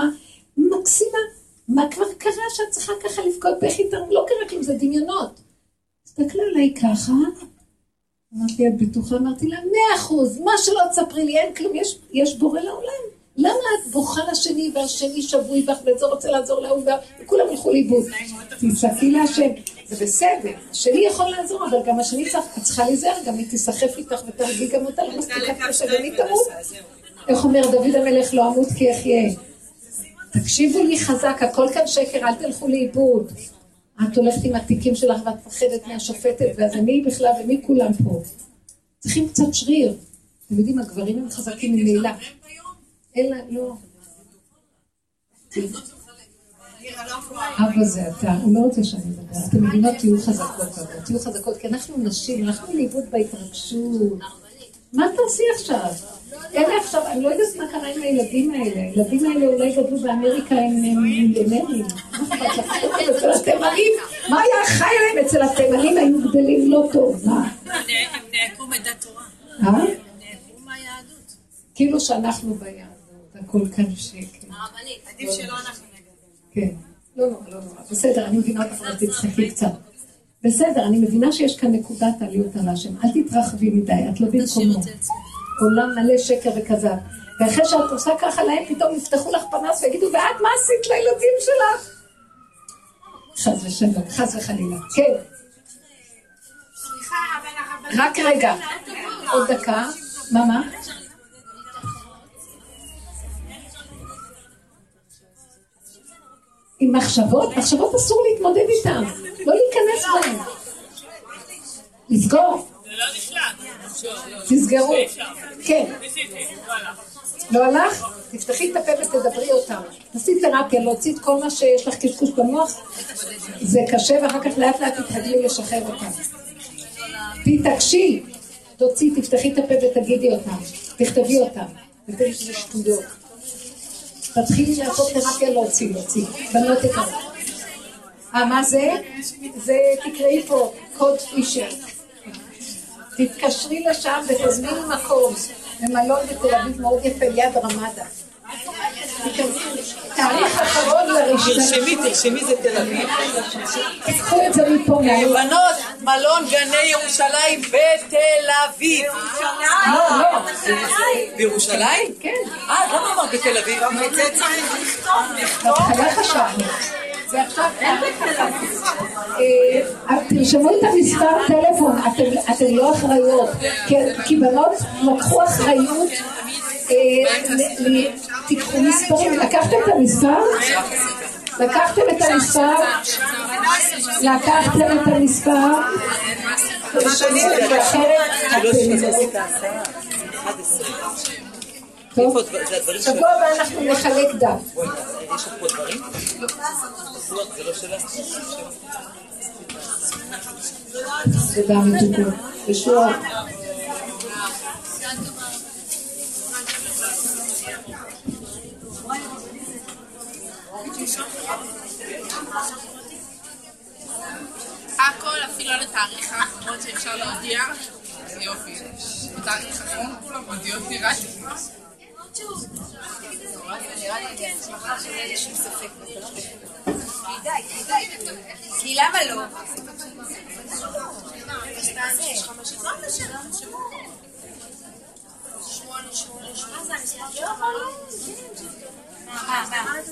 מקסימה, מה כבר קרה שאת צריכה ככה לבכות בכי תרם? לא קרה כלום, זה דמיונות. הסתכלה עליי ככה, אמרתי את בטוחה? אמרתי לה, מאה אחוז, מה שלא תספרי לי, אין כלום, יש בורא לעולם. למה את בוכה לשני והשני שבוי בך וזה רוצה לעזור להוא וכולם ילכו לאיבוד? תצעקי להשם, זה בסדר, השני יכול לעזור, אבל גם השני צריך, את צריכה להיזהר, גם היא תיסחף איתך ותהרגי גם אותה, לא מספיקה פה שגם היא תמות. איך אומר דוד המלך, לא אמות כי אחיה. תקשיבו לי חזק, הכל כאן שקר, אל תלכו לאיבוד. את הולכת עם התיקים שלך ואת מפחדת מהשופטת, ואז מי בכלל ומי כולם פה? צריכים קצת שריר. אתם יודעים, הגברים הם חזקים ממילא. אלא, לא. אבא זה אתה, הוא לא רוצה שאני אדבר. אתם מבינות, תהיו חזקות תהיו חזקות, כי אנחנו נשים, אנחנו לאיבוד בהתרגשות. מה תעשי עכשיו? אלה עכשיו, אני לא יודעת מה קרה עם הילדים האלה. הילדים האלה אולי גדלו באמריקה, הם מיליונרים. אצל התימנים, מה היה חי להם אצל התימנים? היו גדלים לא טוב, מה? הם נעקרו מדת תורה. אה? הם נעקרו מהיהדות. כאילו שאנחנו ביהדות, הכל כאן שקר. הרבנית, עדיף שלא אנחנו נגדל. כן. לא נורא, לא נורא. בסדר, אני מבינה אותך, אבל תצחקי קצת. בסדר, אני מבינה שיש כאן נקודת עליות על השם. אל תתרחבי מדי, את לא במקומו. עולם מלא שקר וכזב. ואחרי שאת עושה ככה להם, פתאום יפתחו לך פנס ויגידו, ואת מה עשית לילדים שלך? חס ושלום, חס וחלילה. כן. רק רגע. עוד דקה. מה, מה? עם מחשבות? מחשבות אסור להתמודד איתן. לא להיכנס בהן. לסגור. זה לא. תסגרו. כן. לא הלך. לא? תפתחי את הפה ותדברי אותם. תעשי תרפיה, להוציא את כל מה שיש לך קשקוש במוח. זה קשה, ואחר כך לאט לאט תתרגלי לשחרר אותם. תתעקשי, תוציאי, תפתחי את הפה ותגידי אותם. תכתבי אותם. ותגידי שזה שטויות. תתחילי לעשות תרפיה להוציא, להוציא. בנות יקרות. אה, מה זה? זה, תקראי פה, קוד פישר. תתקשרי לשם ותזמיני מקום. במלון בתל אביב מאוד יפה, יד רמדה. תאריך אחרון לראשונה. תרשמי, תרשמי, זה תל אביב. תיקחו את זה מפה. בנות, מלון גני ירושלים בתל אביב. בירושלים? כן. אה, למה אמרת בתל אביב? את זה צריך לכתוב. בהתחלה חשבנו. זה עכשיו אין אה, תרשמו את המספר טלפון, אתן לא אחראיות. כי בנות לקחו אחריות. אה, ל- תיקחו מספרים, לקחתם את המספר? לקחתם את המספר? לקחתם את המספר? טוב, שבוע הבא אנחנו נחלק דף. יש לך פה דברים? זה לא שלה. תודה מתוקות. הכל אפילו לתאריך האחרון שאפשר להודיע. יופי. בתאריך האחרון כולם מודיעות נראה לי. כי למה לא? 没有没有